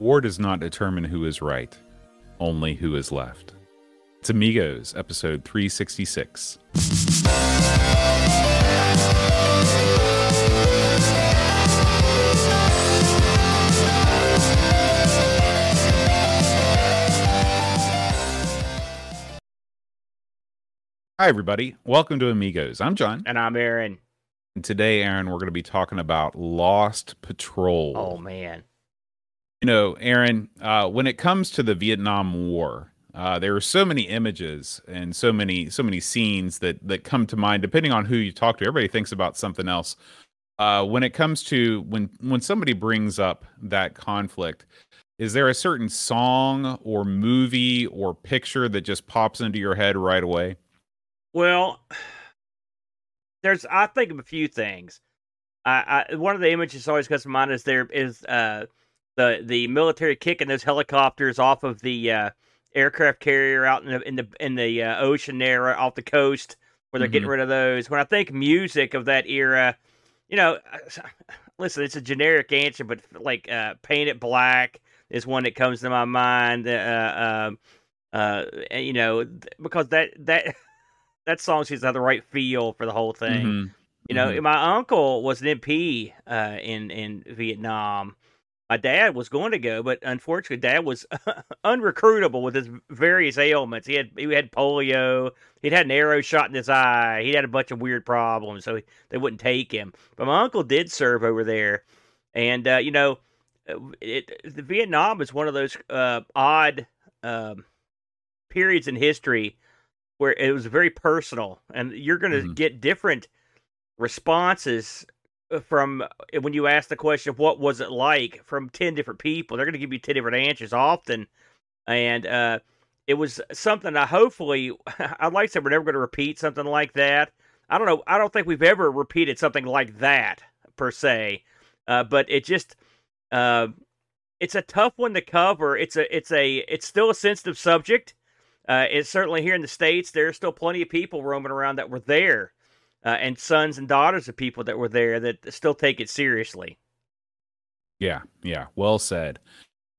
War does not determine who is right, only who is left. It's Amigos, episode 366. Hi, everybody. Welcome to Amigos. I'm John. And I'm Aaron. And today, Aaron, we're going to be talking about Lost Patrol. Oh, man. You know, Aaron, uh, when it comes to the Vietnam War, uh, there are so many images and so many so many scenes that that come to mind. Depending on who you talk to, everybody thinks about something else. Uh, when it comes to when when somebody brings up that conflict, is there a certain song or movie or picture that just pops into your head right away? Well, there's I think of a few things. I, I one of the images always comes to mind is there is uh the the military kicking those helicopters off of the uh, aircraft carrier out in the in the in the uh, ocean there off the coast where they're mm-hmm. getting rid of those. When I think music of that era, you know, listen, it's a generic answer, but like uh, "Paint It Black" is one that comes to my mind. Uh, uh, uh, you know, because that that that song seems to have the right feel for the whole thing. Mm-hmm. You know, mm-hmm. my uncle was an MP uh, in in Vietnam. My dad was going to go, but unfortunately, dad was unrecruitable with his various ailments. He had he had polio. He'd had an arrow shot in his eye. He had a bunch of weird problems, so he, they wouldn't take him. But my uncle did serve over there, and uh, you know, uh, it, the Vietnam is one of those uh, odd um, periods in history where it was very personal, and you're going to mm-hmm. get different responses from uh, when you ask the question of what was it like from 10 different people they're going to give you 10 different answers often. And uh, it was something i hopefully i'd like to say we're never going to repeat something like that. I don't know i don't think we've ever repeated something like that per se. Uh, but it just uh, it's a tough one to cover. It's a it's a it's still a sensitive subject. Uh, it's certainly here in the states. There are still plenty of people roaming around that were there, uh, and sons and daughters of people that were there that still take it seriously. Yeah, yeah, well said.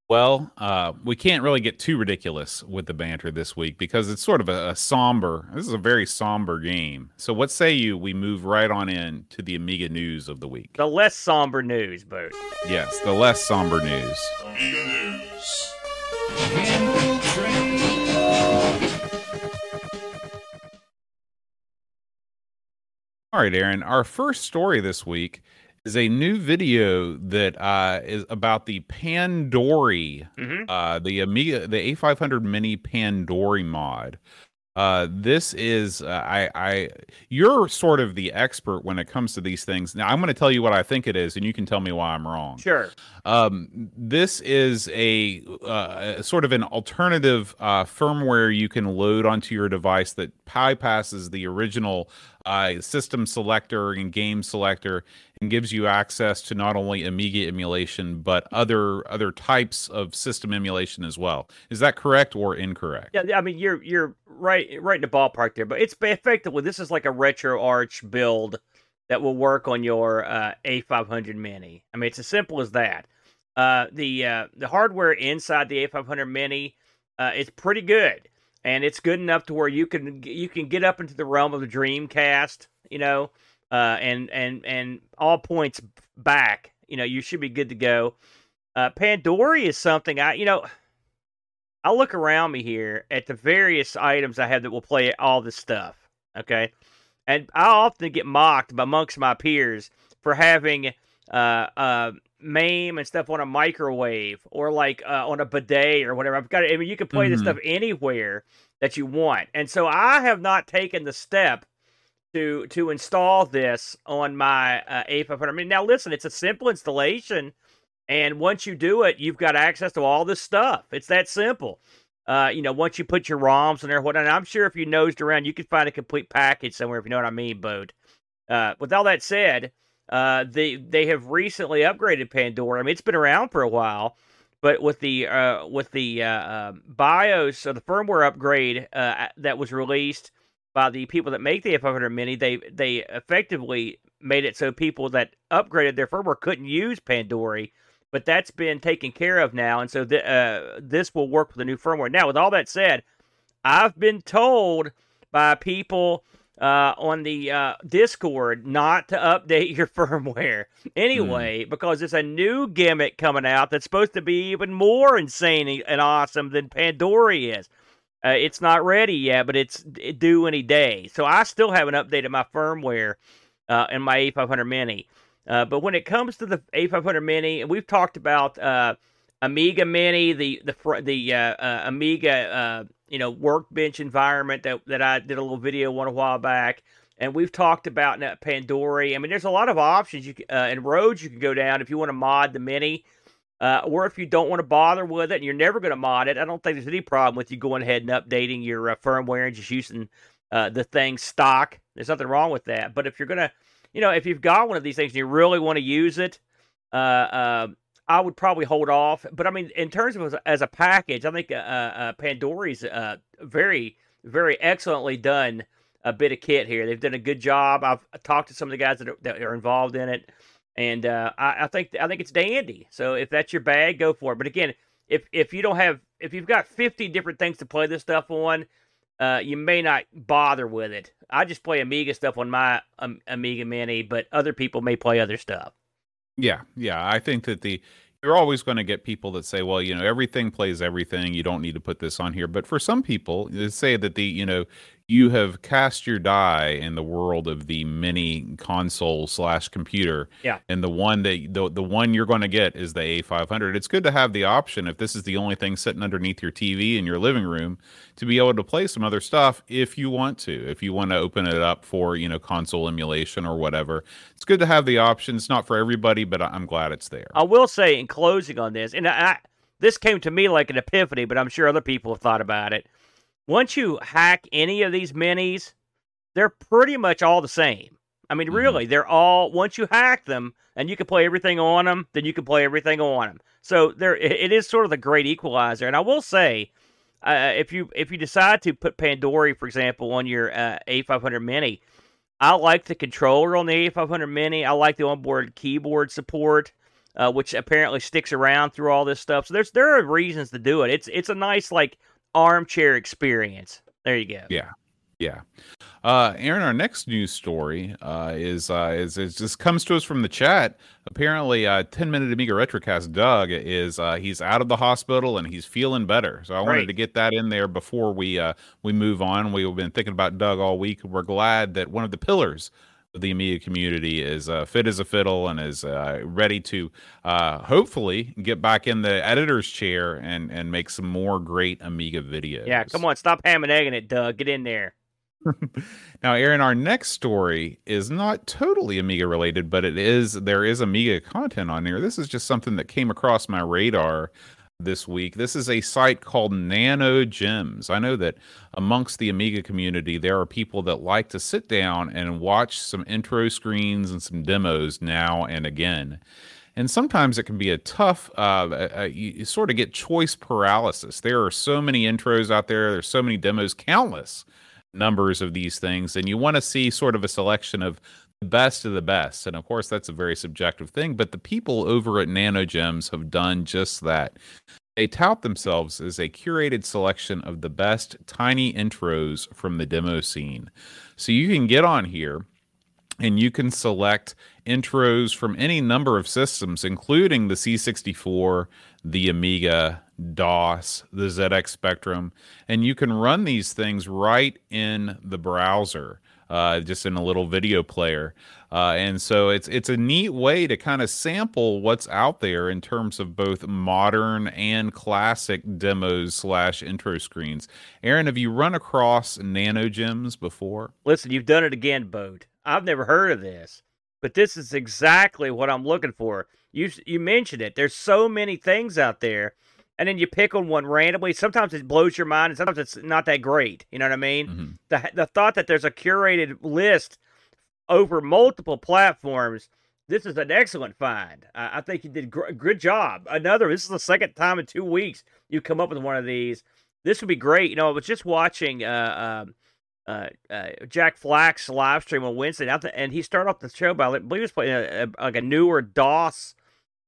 Well, uh, we can't really get too ridiculous with the banter this week because it's sort of a, a, somber. This is a very somber game. So, what say you? We move right on in to the Amiga news of the week. The less somber news, Bert. Yes, the less somber news. Amiga news. All right, Aaron. Our first story this week is a new video that uh, is about the Pandory, mm-hmm. uh, the Amiga, the A500 Mini Pandory mod. Uh, this is uh, I I you're sort of the expert when it comes to these things. Now I'm going to tell you what I think it is, and you can tell me why I'm wrong. Sure. Um, this is a uh, sort of an alternative uh, firmware you can load onto your device that bypasses the original uh, system selector and game selector and gives you access to not only Amiga emulation but other other types of system emulation as well. Is that correct or incorrect? Yeah, I mean you're you're right right in the ballpark there, but it's effectively this is like a RetroArch build that will work on your uh, A500 Mini. I mean it's as simple as that. Uh, the uh, the hardware inside the A500 Mini uh, is pretty good and it's good enough to where you can you can get up into the realm of the Dreamcast, you know, uh, and and and all points back, you know, you should be good to go. Uh, Pandory is something I, you know, I look around me here at the various items I have that will play all this stuff. Okay, and I often get mocked by amongst my peers for having uh, uh, MAME and stuff on a microwave or like uh, on a bidet or whatever. I've got. I mean, you can play mm-hmm. this stuff anywhere that you want, and so I have not taken the step to to install this on my uh, A500. I mean, now listen, it's a simple installation, and once you do it, you've got access to all this stuff. It's that simple. Uh, you know, once you put your ROMs in there, whatnot. I'm sure if you nosed around, you could find a complete package somewhere. If you know what I mean, Bode. Uh, with all that said, uh, they they have recently upgraded Pandora. I mean, it's been around for a while, but with the uh, with the uh, um, BIOS or the firmware upgrade uh, that was released by the people that make the A500 Mini, they they effectively made it so people that upgraded their firmware couldn't use Pandory but that's been taken care of now, and so th- uh, this will work with the new firmware. Now, with all that said, I've been told by people uh, on the uh, Discord not to update your firmware anyway, mm. because it's a new gimmick coming out that's supposed to be even more insane and awesome than Pandora is. Uh, it's not ready yet, but it's due any day. So I still haven't updated my firmware uh, in my A500 Mini. Uh, but when it comes to the A500 Mini, and we've talked about uh, Amiga Mini, the the the uh, uh, Amiga you know workbench environment that that I did a little video one a while back, and we've talked about Pandora. I mean, there's a lot of options you and roads you can go down if you want to mod the Mini. Uh, or if you don't want to bother with it and you're never going to mod it, I don't think there's any problem with you going ahead and updating your uh, firmware and just using uh, the thing stock. There's nothing wrong with that. But if you're going to, you know, if you've got one of these things and you really want to use it, uh, uh, I would probably hold off. But I mean, in terms of as a, as a package, I think uh, Pandora's very, very excellently done a bit of kit here. They've done a good job. I've talked to some of the guys that are, that are involved in it and uh, I, I, think I think it's dandy. So if that's your bag, go for it. But again, if if you don't have if you've got fifty different things to play this stuff on, uh, you may not bother with it. I just play Amiga stuff on my um, Amiga Mini, but other people may play other stuff. Yeah, yeah. I think that the you're always going to get people that say, well, you know, everything plays everything. You don't need to put this on here. But for some people, they say that the, you know, you have cast your die in the world of the mini console slash computer. Yeah. And the one that the, the one you're going to get is the A500. It's good to have the option if this is the only thing sitting underneath your TV in your living room to be able to play some other stuff if you want to. If you want to open it up for, you know, console emulation or whatever. It's good to have the option. It's not for everybody, but I'm glad it's there. I will say in closing on this, and I, this came to me like an epiphany, but I'm sure other people have thought about it once you hack any of these minis, they're pretty much all the same. I mean, mm-hmm. really, they're all once you hack them and you can play everything on them, then you can play everything on them. So there, it is sort of the great equalizer. And I will say, uh, if you if you decide to put Pandora, for example, on your uh, A500 Mini, I like the controller on the A500 Mini. I like the onboard keyboard support, uh, which apparently sticks around through all this stuff. So there's there are reasons to do it. It's it's a nice like armchair experience. There you go. Yeah. Yeah. Uh, Aaron, our next news story uh, is, uh, is is just comes to us from the chat. Apparently, uh, 10 minute Amiga Retrocast Doug is uh, he's out of the hospital and he's feeling better. So I wanted to get that in there before we uh, we move on. We've been thinking about Doug all week. We're glad that one of the pillars the Amiga community is uh, fit as a fiddle and is uh, ready to uh, hopefully get back in the editor's chair and and make some more great Amiga videos. Yeah, come on, stop ham and egging it, Doug. Get in there. now, Aaron, our next story is not totally Amiga related, but it is there is Amiga content on here. This is just something that came across my radar this week. This is a site called Nano Gems. I know that amongst the Amiga community, there are people that like to sit down and watch some intro screens and some demos now and again. And sometimes it can be a tough, uh, uh, you sort of get choice paralysis. There are so many intros out there, there's so many demos, countless numbers of these things, and you want to see sort of a selection of best of the best. And of course, that's a very subjective thing, but the people over at NanoGems have done just that. They tout themselves as a curated selection of the best tiny intros from the demo scene. So you can get on here and you can select intros from any number of systems, including the C64, the Amiga, DOS, the ZX Spectrum, and you can run these things right in the browser uh, just in a little video player. Uh, and so it's it's a neat way to kind of sample what's out there in terms of both modern and classic demos slash intro screens. Aaron, have you run across Nano Gems before? Listen, you've done it again, Bode. I've never heard of this, but this is exactly what I'm looking for. You you mentioned it. There's so many things out there and then you pick on one randomly. Sometimes it blows your mind, and sometimes it's not that great. You know what I mean? Mm-hmm. The the thought that there's a curated list over multiple platforms. This is an excellent find. I, I think you did gr- good job. Another. This is the second time in two weeks you come up with one of these. This would be great. You know, I was just watching. Uh, um, uh, uh, Jack Flack's live stream on Wednesday, and he started off the show by I believe he was playing a, a, like a newer DOS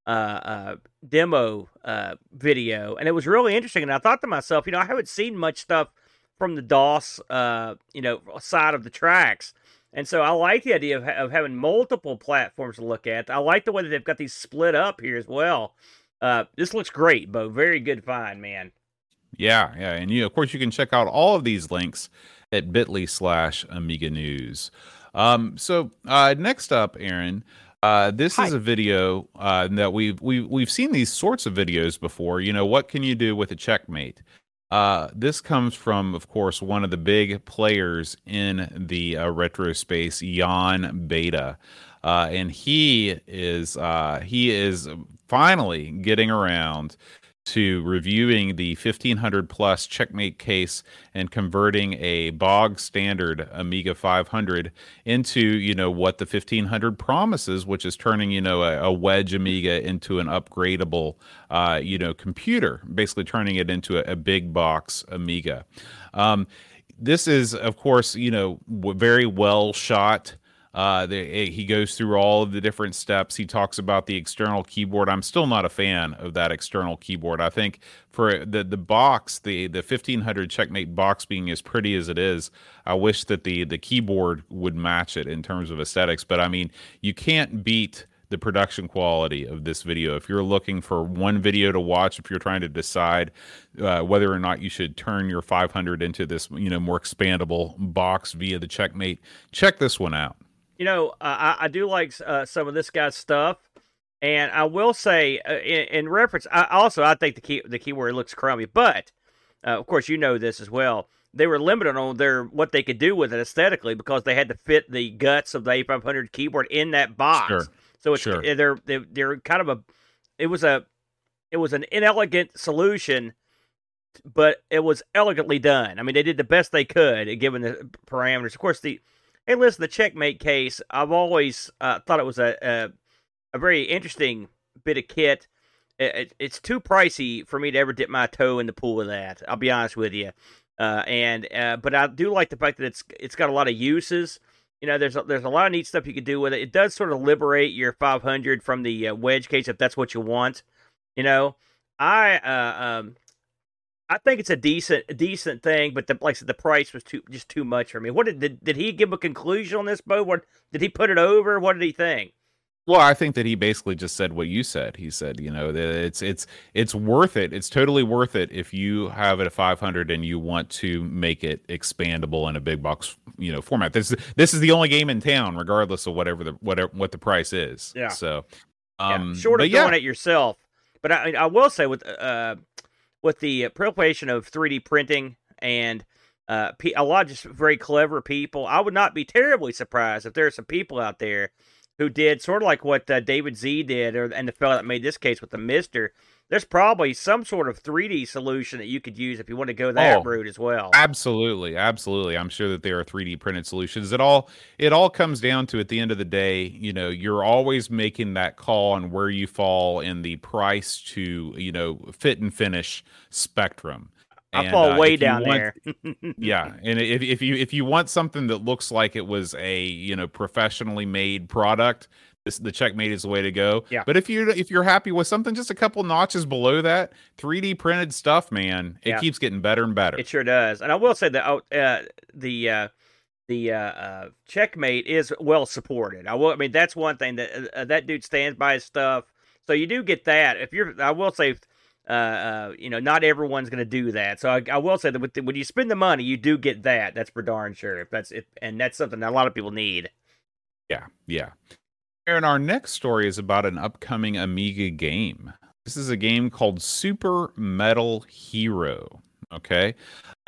uh, uh, demo uh, video, and it was really interesting. And I thought to myself, you know, I haven't seen much stuff from the DOS, uh, you know, side of the tracks. And so I like the idea of, of having multiple platforms to look at. I like the way that they've got these split up here as well. Uh, this looks great, Bo. Very good find, man. Yeah, yeah, and you of course you can check out all of these links at Bitly slash Amiga News. Um, so uh, next up, Aaron, uh, this Hi. is a video uh, that we've we've we've seen these sorts of videos before. You know, what can you do with a checkmate? Uh, this comes from, of course, one of the big players in the uh, retro space, Jan Beta, uh, and he is uh, he is finally getting around to reviewing the 1500 plus checkmate case and converting a bog standard amiga 500 into you know what the 1500 promises which is turning you know a, a wedge amiga into an upgradable uh, you know computer basically turning it into a, a big box amiga. Um, this is of course you know very well shot uh, eh, he goes through all of the different steps. He talks about the external keyboard. I'm still not a fan of that external keyboard. I think for the the box, the the 1500 Checkmate box being as pretty as it is, I wish that the the keyboard would match it in terms of aesthetics. But I mean, you can't beat the production quality of this video. If you're looking for one video to watch, if you're trying to decide uh, whether or not you should turn your 500 into this, you know, more expandable box via the Checkmate, check this one out you know, uh, I, I, do like uh, some of this guy's stuff, and I will say, uh, in, in, reference, I also I think the key the keyword looks crummy, but uh, of course you know this as well. They were limited on their what they could do with it aesthetically because they had to fit the guts of the A500 keyboard in that box. Sure. So it's sure. they're, they're they're kind of a it was a it was an inelegant solution but it was elegantly done. I mean, they did the best they could given the parameters. Of course, the Hey, listen, the checkmate case, I've always uh, thought it was a, a, a very interesting bit of kit. It, it's too pricey for me to ever dip my toe in the pool of that. I'll be honest with you. Uh, and uh, but I do like the fact that it's it's got a lot of uses. You know, there's a, there's a lot of neat stuff you could do with it. It does sort of liberate your 500 from the uh, wedge case if that's what you want. You know, I uh, um, I think it's a decent decent thing, but the like I said, the price was too just too much for me. What did did, did he give a conclusion on this, Bo? What did he put it over? What did he think? Well, I think that he basically just said what you said. He said, you know, that it's it's it's worth it. It's totally worth it if you have it at 500 and you want to make it expandable in a big box, you know, format. This this is the only game in town, regardless of whatever the whatever what the price is. Yeah. So, um, yeah. short of doing yeah. it yourself. But I I will say with uh with the proliferation of 3D printing and uh, a lot of just very clever people, I would not be terribly surprised if there are some people out there who did sort of like what uh, David Z did, or and the fellow that made this case with the Mister. There's probably some sort of 3D solution that you could use if you want to go that oh, route as well. Absolutely, absolutely. I'm sure that there are 3D printed solutions. It all it all comes down to at the end of the day, you know, you're always making that call on where you fall in the price to you know fit and finish spectrum. I fall uh, way down want, there. yeah, and if if you if you want something that looks like it was a you know professionally made product, this, the checkmate is the way to go. Yeah. But if you're if you're happy with something just a couple notches below that, 3D printed stuff, man, it yeah. keeps getting better and better. It sure does. And I will say that oh, uh, the uh, the uh, uh, checkmate is well supported. I will. I mean, that's one thing that uh, uh, that dude stands by his stuff. So you do get that. If you're, I will say uh, uh, you know, not everyone's going to do that. So I, I will say that the, when you spend the money, you do get that. That's for darn sure. If that's it, and that's something that a lot of people need. Yeah, yeah. Aaron, our next story is about an upcoming Amiga game. This is a game called Super Metal Hero. Okay.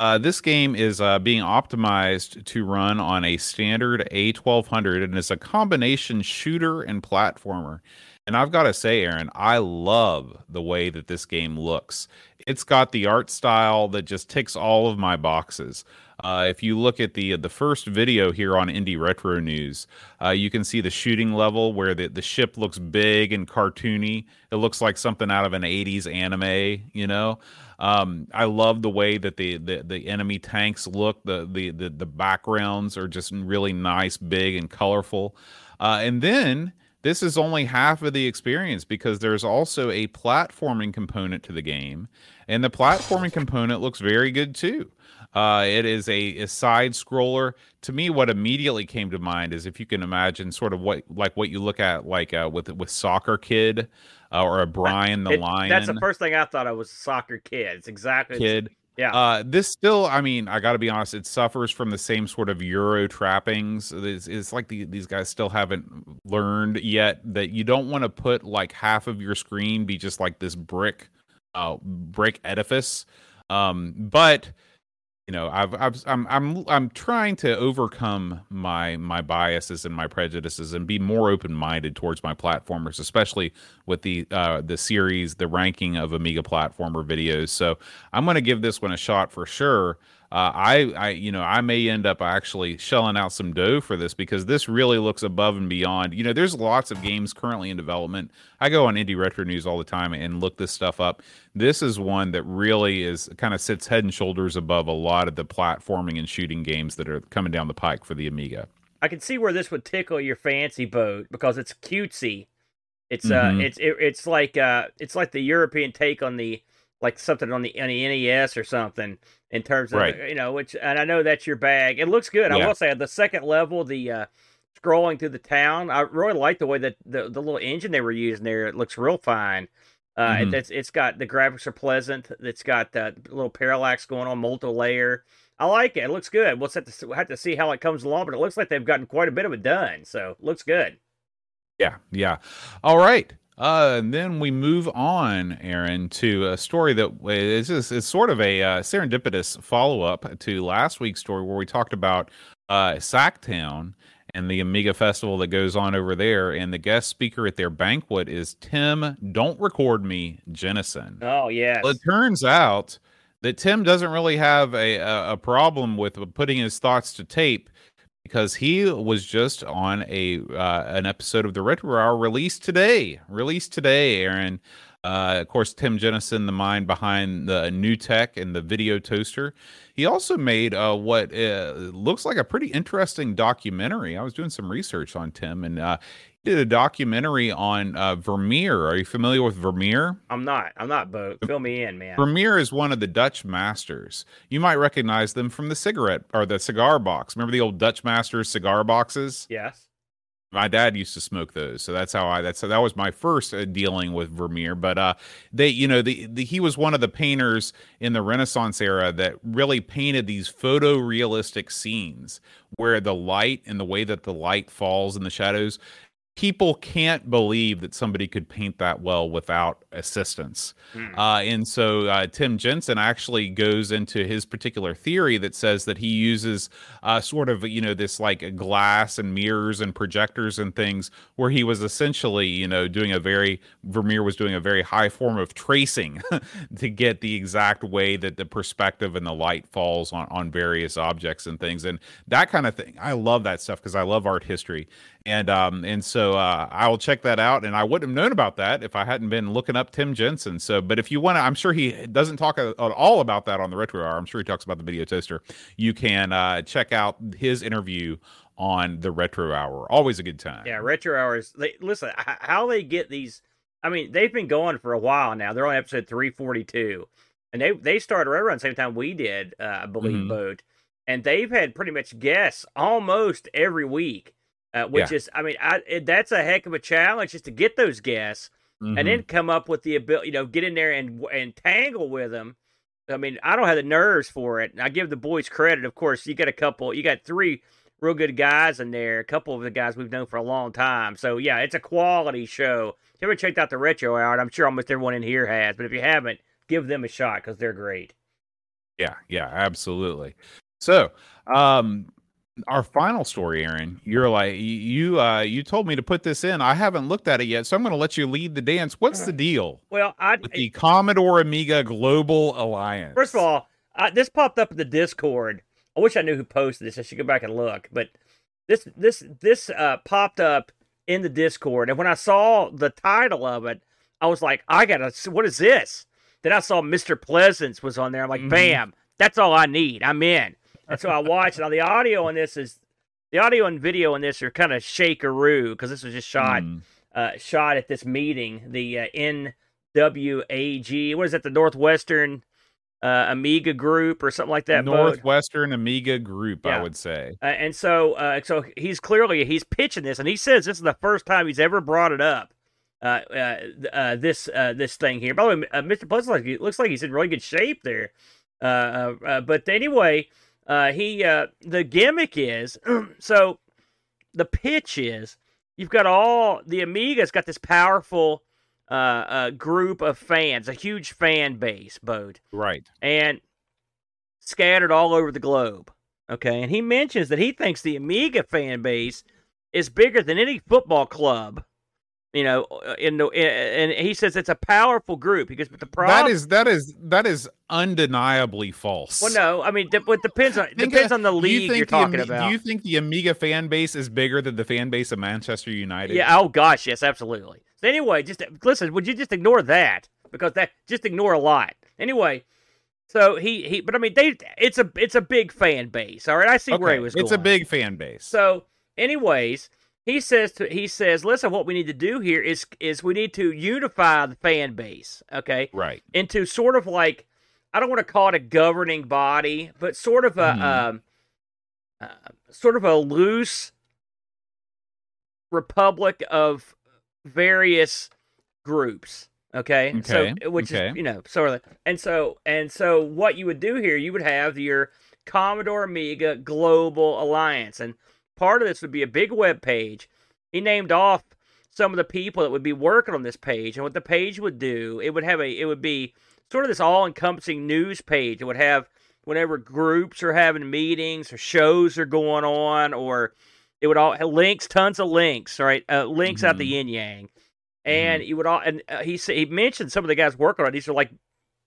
Uh, this game is uh, being optimized to run on a standard A1200 and is a combination shooter and platformer. And I've got to say, Aaron, I love the way that this game looks. It's got the art style that just ticks all of my boxes. Uh, if you look at the the first video here on Indie Retro News, uh, you can see the shooting level where the, the ship looks big and cartoony. It looks like something out of an 80s anime, you know. Um, I love the way that the, the, the enemy tanks look. The, the the the backgrounds are just really nice, big, and colorful. Uh, and then this is only half of the experience because there's also a platforming component to the game, and the platforming component looks very good too. Uh, it is a, a, side scroller. To me, what immediately came to mind is if you can imagine sort of what like what you look at like uh, with with Soccer Kid uh, or a Brian the it, Lion. That's the first thing I thought of was Soccer Kid. It's exactly Kid. Yeah. Uh, this still, I mean, I got to be honest, it suffers from the same sort of Euro trappings. It's, it's like the, these guys still haven't learned yet that you don't want to put like half of your screen be just like this brick, uh, brick edifice. Um, but you know I've, I've I'm I'm I'm trying to overcome my my biases and my prejudices and be more open minded towards my platformers, especially with the uh, the series, the ranking of Amiga platformer videos. So I'm going to give this one a shot for sure uh, I, I, you know, I may end up actually shelling out some dough for this because this really looks above and beyond. You know, there's lots of games currently in development. I go on Indie Retro News all the time and look this stuff up. This is one that really is kind of sits head and shoulders above a lot of the platforming and shooting games that are coming down the pike for the Amiga. I can see where this would tickle your fancy boat because it's cutesy. It's uh, mm-hmm. it's it, it's like uh, it's like the European take on the like something on the on the NES or something in terms of right. you know which and I know that's your bag. It looks good. Yeah. I will say at the second level, the uh, scrolling through the town, I really like the way that the the little engine they were using there. It looks real fine. Uh, mm-hmm. it's it's got the graphics are pleasant. It's got that little parallax going on, multi layer. I like it. It looks good. We'll have to have to see how it comes along, but it looks like they've gotten quite a bit of it done. So looks good. Yeah, yeah. All right. Uh, and then we move on, Aaron, to a story that is just, it's sort of a uh, serendipitous follow up to last week's story where we talked about uh, Sacktown and the Amiga Festival that goes on over there. And the guest speaker at their banquet is Tim, don't record me, Jenison. Oh, yes. Well, it turns out that Tim doesn't really have a, a, a problem with putting his thoughts to tape because he was just on a uh, an episode of the Retro Hour released today. Released today, Aaron. Uh, of course, Tim Jenison, the mind behind the NewTek and the video toaster. He also made uh, what uh, looks like a pretty interesting documentary. I was doing some research on Tim, and uh, did a documentary on uh, Vermeer. Are you familiar with Vermeer? I'm not. I'm not, but fill me in, man. Vermeer is one of the Dutch masters. You might recognize them from the cigarette or the cigar box. Remember the old Dutch masters cigar boxes? Yes. My dad used to smoke those, so that's how I. That's that was my first uh, dealing with Vermeer. But uh, they, you know, the, the he was one of the painters in the Renaissance era that really painted these photorealistic scenes where the light and the way that the light falls in the shadows people can't believe that somebody could paint that well without assistance. Mm. Uh, and so uh, Tim Jensen actually goes into his particular theory that says that he uses uh, sort of, you know, this like glass and mirrors and projectors and things where he was essentially, you know, doing a very, Vermeer was doing a very high form of tracing to get the exact way that the perspective and the light falls on, on various objects and things. And that kind of thing. I love that stuff because I love art history and um and so uh, I will check that out. And I wouldn't have known about that if I hadn't been looking up Tim Jensen. So, but if you want to, I'm sure he doesn't talk at all about that on the Retro Hour. I'm sure he talks about the video toaster. You can uh, check out his interview on the Retro Hour. Always a good time. Yeah, Retro Hours. They listen how they get these. I mean, they've been going for a while now. They're on episode 342, and they they started right around the same time we did, uh, I believe, mm-hmm. boat. And they've had pretty much guests almost every week uh, which yeah. is, I mean, I, it, that's a heck of a challenge just to get those guests mm-hmm. and then mm-hmm. come up with the ability, you know, get in there and and tangle with them. I mean, I don't have the nerves for it. I give the boys credit. Of course, you got a couple, you got three real good guys in there. A couple of the guys we've known for a long time. So yeah, it's a quality show. If you ever checked out the retro hour, I'm sure almost everyone in here has. But if you haven't, give them a shot because they're great. Yeah, yeah, absolutely. So, um, our final story, Aaron, you're like you uh you told me to put this in. I haven't looked at it yet, so I'm going to let you lead the dance. What's the deal? Well, I with the Commodore Amiga Global Alliance. First of all, I, this popped up in the Discord. I wish I knew who posted this. I should go back and look, but this this this uh popped up in the Discord, and when I saw the title of it, I was like, I gotta. What is this? Then I saw Mr. Pleasance was on there. I'm like, mm-hmm. bam, that's all I need. I'm in. And so I watched. Now the audio on this is the audio and video in this are kind of shakeroo because this was just shot mm. uh, shot at this meeting, the uh, NWAG. What is that? The Northwestern uh, Amiga Group or something like that. Northwestern Amiga Group, yeah. I would say. Uh, and so, uh, so he's clearly he's pitching this, and he says this is the first time he's ever brought it up. Uh, uh, uh, this this thing here. By the way, Mr. Puzzle looks like he's in really good shape there. but anyway, he uh, the gimmick is so the pitch is you've got all the Amiga's got this powerful uh, uh, group of fans, a huge fan base, Bode. Right. And scattered all over the globe. Okay. And he mentions that he thinks the Amiga fan base is bigger than any football club. You know, in the and he says it's a powerful group because but the problem that is that is that is undeniably false. Well, no, I mean, it depends on depends on the league you are talking about. Do you think the Amiga fan base is bigger than the fan base of Manchester United? Yeah. Oh gosh, yes, absolutely. So anyway, just listen. Would you just ignore that because that just ignore a lot. Anyway, so he he. But I mean, they it's a it's a big fan base. All right, I see okay. where he was. It's going. a big fan base. So, anyways, he says to he says, listen, what we need to do here is is we need to unify the fan base. Okay, right, into sort of like I don't want to call it a governing body, but sort of a mm. um, uh, sort of a loose republic of various groups. Okay. okay. So which okay. is you know sort of and so and so what you would do here, you would have your Commodore Amiga Global Alliance, and part of this would be a big web page. He named off some of the people that would be working on this page, and what the page would do, it would have a it would be sort of this all-encompassing news page. It would have whenever groups are having meetings or shows are going on or it would all links, tons of links, right? Uh, links mm-hmm. out the mm-hmm. yin yang, and mm-hmm. you would all. And uh, he he mentioned some of the guys working on it. These are like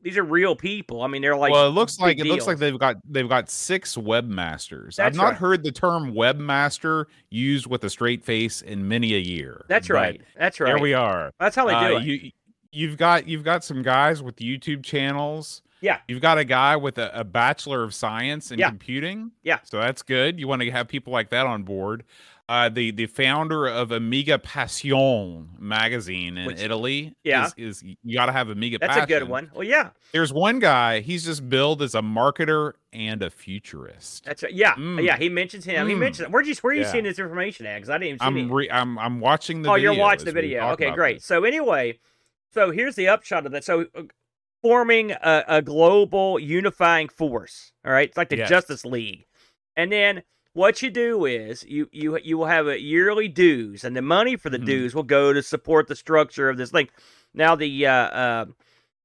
these are real people. I mean, they're like. Well, it looks like it looks like they've got they've got six webmasters. That's I've not right. heard the term webmaster used with a straight face in many a year. That's right. That's right. Here we are. That's how they do uh, it. You, you've got you've got some guys with YouTube channels. Yeah. You've got a guy with a, a bachelor of science in yeah. computing. Yeah. So that's good. You want to have people like that on board uh, the the founder of Amiga Passion magazine in Which, Italy. Yeah, is, is you got to have Amiga. That's Passion. a good one. Well, yeah. There's one guy. He's just billed as a marketer and a futurist. That's right. Yeah, mm. yeah. He mentions him. Mm. He mentions. Where's you where are you yeah. seeing this information at? Because I didn't. I'm it. re- I'm I'm watching the. Oh, you're watching the video. Okay, great. This. So anyway, so here's the upshot of that. So. Uh, forming a, a global unifying force. All right, it's like the yes. Justice League, and then what you do is you you you will have a yearly dues, and the money for the mm-hmm. dues will go to support the structure of this thing. Now the uh, uh,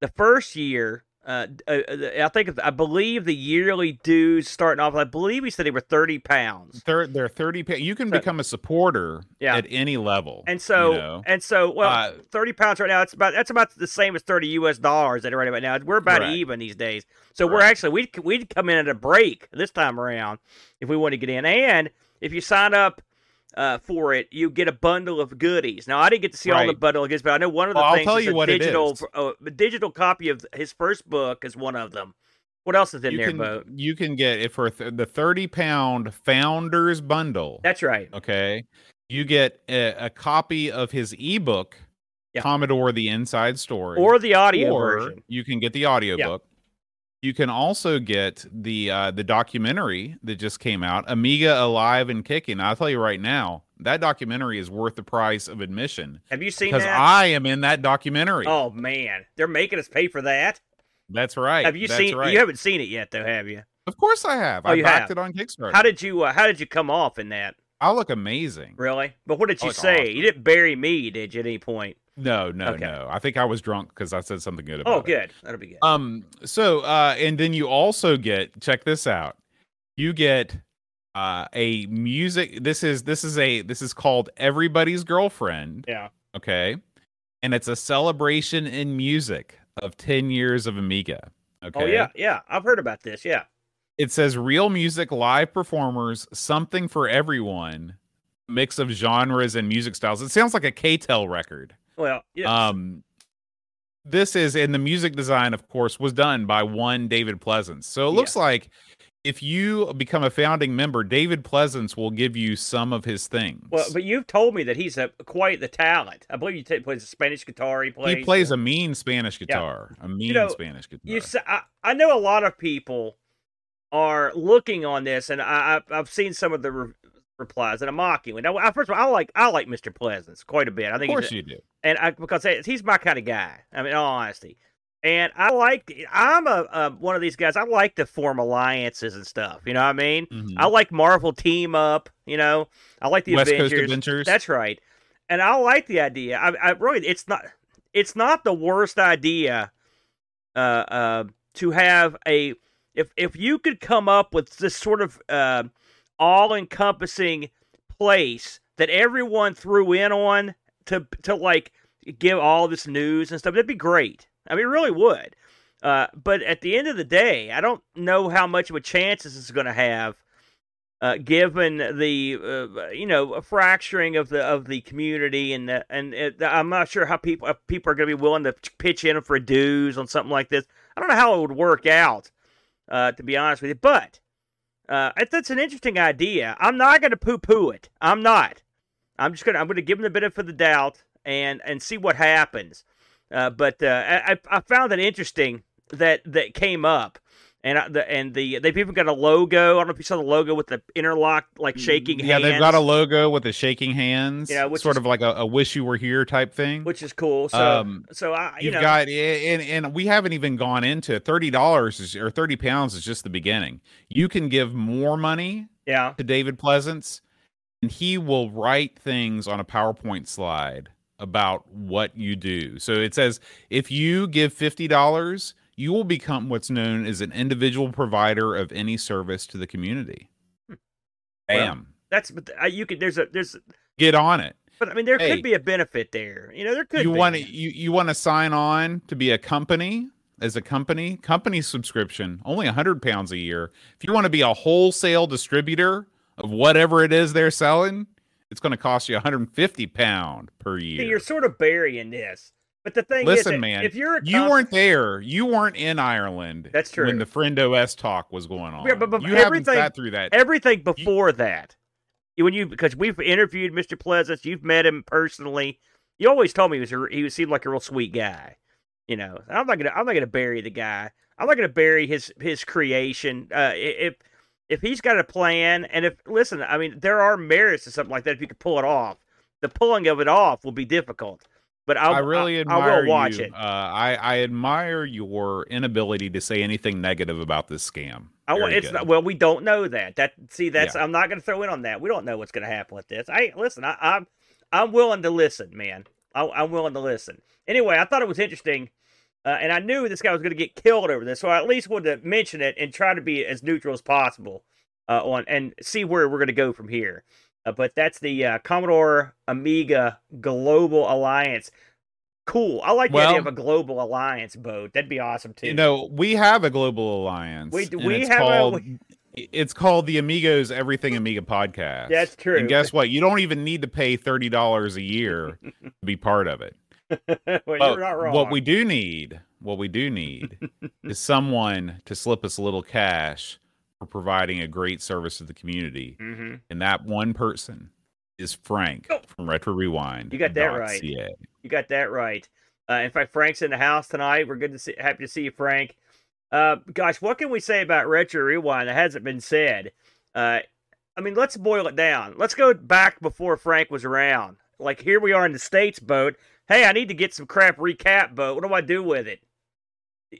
the first year uh, uh, uh I think I believe the yearly dues starting off. I believe he said they were thirty pounds. They're, they're thirty. pounds. you can so, become a supporter yeah. at any level. And so you know? and so well, uh, thirty pounds right now. It's about that's about the same as thirty U.S. dollars at right about now. We're about right. even these days. So right. we're actually we we'd come in at a break this time around if we want to get in. And if you sign up uh, for it, you get a bundle of goodies. Now, I didn't get to see right. all the bundle of goodies, but I know one of the well, things I'll tell you what digital, uh, a digital copy of his first book is one of them. What else is in you there, can? You can get it for th- the 30 pound founders bundle. That's right. Okay. You get a, a copy of his ebook, yeah. Commodore the Inside Story, or the audio or version. You can get the audio yeah. You can also get the uh, the documentary that just came out, Amiga Alive and Kicking. I'll tell you right now, that documentary is worth the price of admission. Have you seen because that? I am in that documentary. Oh man, they're making us pay for that. That's right. Have you That's seen? Right. You haven't seen it yet, though, have you? Of course I have. Oh, I you backed have. it on Kickstarter. How did you? Uh, how did you come off in that? I look amazing. Really? But what did you say? Awesome. You didn't bury me, did you? At any point? No, no, okay. no. I think I was drunk because I said something good about oh, it. Oh, good. That'll be good. Um. So, uh, and then you also get check this out. You get uh a music. This is this is a this is called Everybody's Girlfriend. Yeah. Okay. And it's a celebration in music of ten years of Amiga. Okay. Oh yeah, yeah. I've heard about this. Yeah. It says real music, live performers, something for everyone mix of genres and music styles. It sounds like a K-tel record. Well, yes. um, this is in the music design, of course, was done by one David Pleasance. So it looks yeah. like if you become a founding member, David Pleasance will give you some of his things. Well, but you've told me that he's a quite the talent. I believe he plays a Spanish guitar. He plays. He plays a mean Spanish guitar. Yeah. A mean you know, Spanish guitar. You, I, I know a lot of people are looking on this, and I, I've seen some of the replies and I'm mocking. Now, first of all, I like I like Mr. Pleasance quite a bit. I think, of course, a, you do, and I, because he's my kind of guy. I mean, in all honesty, and I like, I'm a, a, one of these guys. I like to form alliances and stuff. You know what I mean? Mm-hmm. I like Marvel team up. You know, I like the West Avengers. Coast Adventures. That's right. And I like the idea. I, I really, it's not, it's not the worst idea. Uh, uh, to have a, if if you could come up with this sort of uh, all-encompassing place that everyone threw in on to to like give all this news and stuff, that'd be great. I mean, it really would. Uh, but at the end of the day, I don't know how much of a chance this is going to have, uh, given the uh, you know fracturing of the of the community, and the, and it, I'm not sure how people people are going to be willing to pitch in for dues on something like this. I don't know how it would work out, uh, to be honest with you. But uh, that's an interesting idea. I'm not going to poo poo it. I'm not. I'm just gonna I'm gonna give them the benefit of the doubt and and see what happens. Uh, but uh, I, I found it interesting that that came up, and the and the they've even got a logo. I don't know if you saw the logo with the interlock like shaking. Hands. Yeah, hands. they've got a logo with the shaking hands. Yeah, which sort is, of like a, a, "wish you were here" type thing, which is cool. So, um, so I you have know, got and and we haven't even gone into thirty dollars or thirty pounds is just the beginning. You can give more money, yeah, to David Pleasance, and he will write things on a PowerPoint slide about what you do. So it says if you give $50, you will become what's known as an individual provider of any service to the community. Hmm. Bam. Well, that's but uh, you could there's a there's get on it. But I mean there hey, could be a benefit there. You know, there could You want to you you want to sign on to be a company as a company, company subscription, only 100 pounds a year. If you want to be a wholesale distributor of whatever it is they're selling, it's going to cost you 150 pound per year. you're sort of burying this. But the thing Listen, is, man, if you're you weren't there, you weren't in Ireland. That's true. When the Friend OS talk was going on, yeah, but, but you everything, haven't sat through that. Everything before you, that, when you because we've interviewed Mr. Pleasance, you've met him personally. You always told me he was a, he seemed like a real sweet guy. You know, I'm not gonna I'm not gonna bury the guy. I'm not gonna bury his his creation. Uh, if if he's got a plan, and if listen, I mean, there are merits to something like that. If you could pull it off, the pulling of it off will be difficult. But I'll, i really admire I will watch you. it. Uh, I, I admire your inability to say anything negative about this scam. I, it's not, well, we don't know that. That see, that's yeah. I'm not going to throw in on that. We don't know what's going to happen with this. I listen. I, I'm I'm willing to listen, man. I, I'm willing to listen. Anyway, I thought it was interesting uh, and I knew this guy was going to get killed over this, so I at least wanted to mention it and try to be as neutral as possible uh, on and see where we're going to go from here. Uh, but that's the uh, Commodore Amiga Global Alliance. Cool. I like the well, idea of a global alliance boat. That'd be awesome too. You know, we have a global alliance. We we have called, a. We... It's called the Amigos Everything Amiga Podcast. That's true. And guess what? You don't even need to pay thirty dollars a year to be part of it. well, you're not wrong. What we do need, what we do need, is someone to slip us a little cash for providing a great service to the community, mm-hmm. and that one person is Frank oh. from Retro Rewind. You got that right. CA. You got that right. Uh, in fact, Frank's in the house tonight. We're good to see, happy to see you, Frank. Uh, gosh, what can we say about Retro Rewind that hasn't been said? Uh, I mean, let's boil it down. Let's go back before Frank was around. Like here we are in the states boat hey, I need to get some crap recap, but what do I do with it?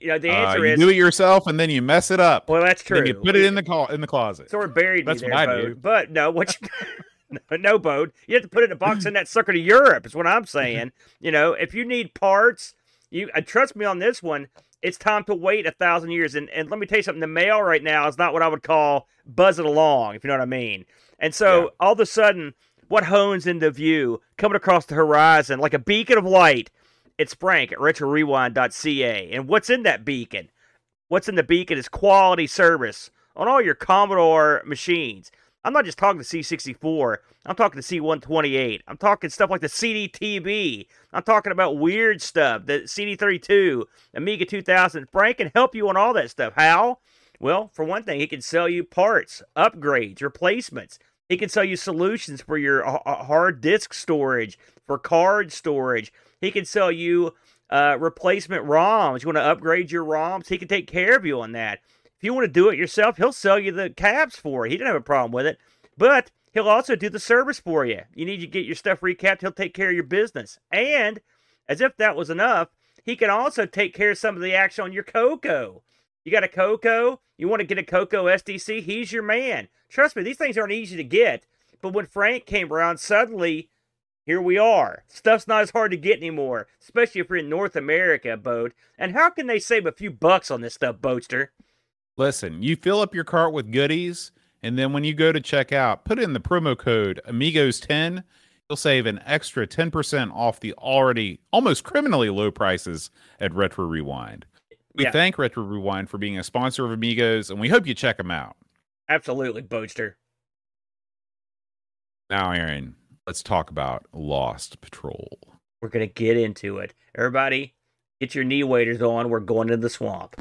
You know, the uh, answer uh, you is do it yourself, and then you mess it up. Well, that's true. Then you put it in the call in the closet. Sort of buried that's me there, what I do. But no, what you, no, no boat. You have to put it in a box in that sucker to Europe. Is what I'm saying. you know, if you need parts, you uh, trust me on this one. It's time to wait a thousand years. And and let me tell you something. The mail right now is not what I would call buzzing along, if you know what I mean. And so yeah. all of a sudden, what hones into view coming across the horizon like a beacon of light it's Frank at RetroRewind.ca. And what's in that beacon? What's in the beacon is quality service on all your Commodore machines. I'm not just talking the C64. I'm talking the C128. I'm talking stuff like the CDTV. I'm talking about weird stuff, the CD32, Amiga 2000. Frank can help you on all that stuff. How? Well, for one thing, he can sell you parts, upgrades, replacements. He can sell you solutions for your uh, uh, hard disk storage, for card storage. He can sell you uh, replacement ROMs. You want to upgrade your ROMs? He can take care of you on that. If you want to do it yourself, he'll sell you the caps for it. He didn't have a problem with it. But he'll also do the service for you. You need to get your stuff recapped, he'll take care of your business. And as if that was enough, he can also take care of some of the action on your Coco. You got a Coco, you want to get a Coco SDC, he's your man. Trust me, these things aren't easy to get. But when Frank came around, suddenly here we are. Stuff's not as hard to get anymore, especially if you're in North America, Boat. And how can they save a few bucks on this stuff, Boatster? Listen, you fill up your cart with goodies, and then when you go to check out, put in the promo code Amigos10. You'll save an extra 10% off the already almost criminally low prices at Retro Rewind. We yeah. thank Retro Rewind for being a sponsor of Amigos, and we hope you check them out. Absolutely, Boatster. Now, Aaron, let's talk about Lost Patrol. We're going to get into it. Everybody, get your knee waders on. We're going to the swamp.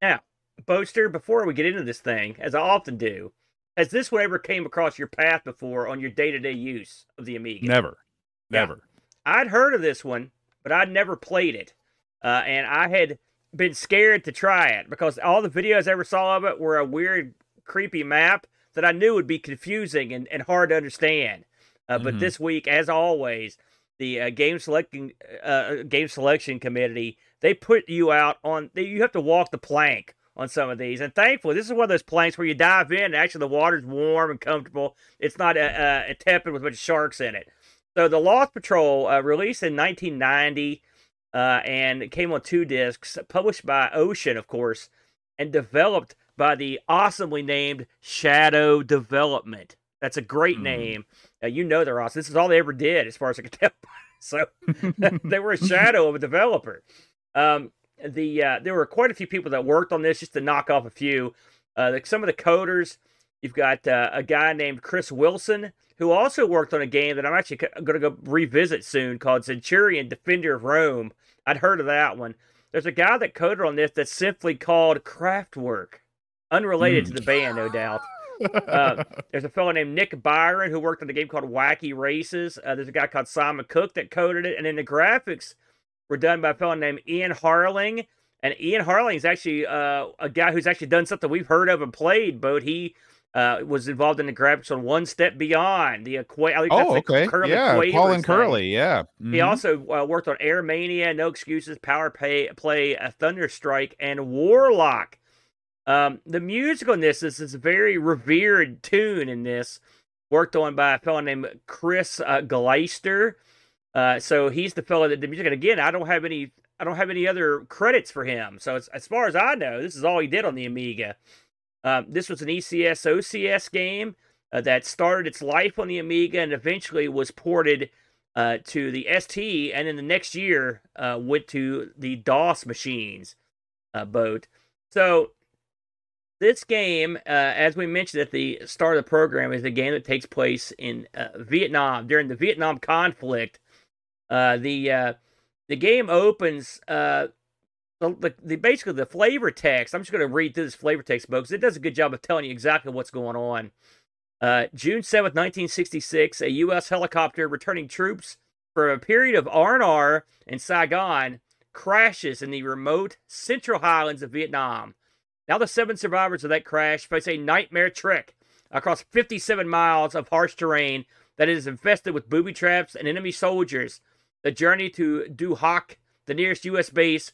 Now, Boatster, before we get into this thing, as I often do, has this one ever came across your path before on your day to day use of the Amiga? Never. Never. I'd heard of this one, but I'd never played it. Uh, and I had been scared to try it because all the videos I ever saw of it were a weird, creepy map that I knew would be confusing and, and hard to understand. Uh, mm-hmm. But this week, as always, the uh, game selecting uh, game selection committee they put you out on. You have to walk the plank on some of these, and thankfully, this is one of those planks where you dive in. and Actually, the water's warm and comfortable. It's not a, a, a tepid with a bunch of sharks in it. So the Lost Patrol, uh, released in 1990, uh, and it came on two discs, published by Ocean, of course, and developed by the awesomely named Shadow Development. That's a great mm. name. Uh, you know they're awesome. This is all they ever did, as far as I can tell. so they were a shadow of a developer. Um, the uh, there were quite a few people that worked on this, just to knock off a few. Uh, some of the coders, you've got uh, a guy named Chris Wilson who also worked on a game that I'm actually going to go revisit soon called Centurion Defender of Rome. I'd heard of that one. There's a guy that coded on this that's simply called Kraftwerk, unrelated mm. to the band, no doubt. Uh, there's a fellow named Nick Byron who worked on a game called Wacky Races. Uh, there's a guy called Simon Cook that coded it, and then the graphics were done by a fellow named Ian Harling. And Ian Harling is actually uh, a guy who's actually done something we've heard of and played. But he uh, was involved in the graphics on One Step Beyond. The Aqua- oh, okay, Curly yeah, Paul and Curly, yeah. Mm-hmm. He also uh, worked on Airmania, No Excuses, Power Play, Play, a Thunderstrike, and Warlock. Um, the music on this is, is a very revered tune in this, worked on by a fellow named Chris uh, Glaister. Uh, so he's the fellow that did the music. And again, I don't have any, I don't have any other credits for him. So as far as I know, this is all he did on the Amiga. Um, this was an ECS OCS game uh, that started its life on the Amiga and eventually was ported uh, to the ST, and in the next year uh, went to the DOS machines uh, boat. So this game, uh, as we mentioned at the start of the program, is a game that takes place in uh, Vietnam during the Vietnam conflict. the the game opens the, the, the, basically the flavor text. I'm just going to read through this flavor text, because it does a good job of telling you exactly what's going on. Uh, June 7th, 1966, a U.S. helicopter returning troops for a period of R&R in Saigon crashes in the remote central highlands of Vietnam. Now the seven survivors of that crash face a nightmare trek across 57 miles of harsh terrain that is infested with booby traps and enemy soldiers. The journey to Du Hoc, the nearest U.S. base,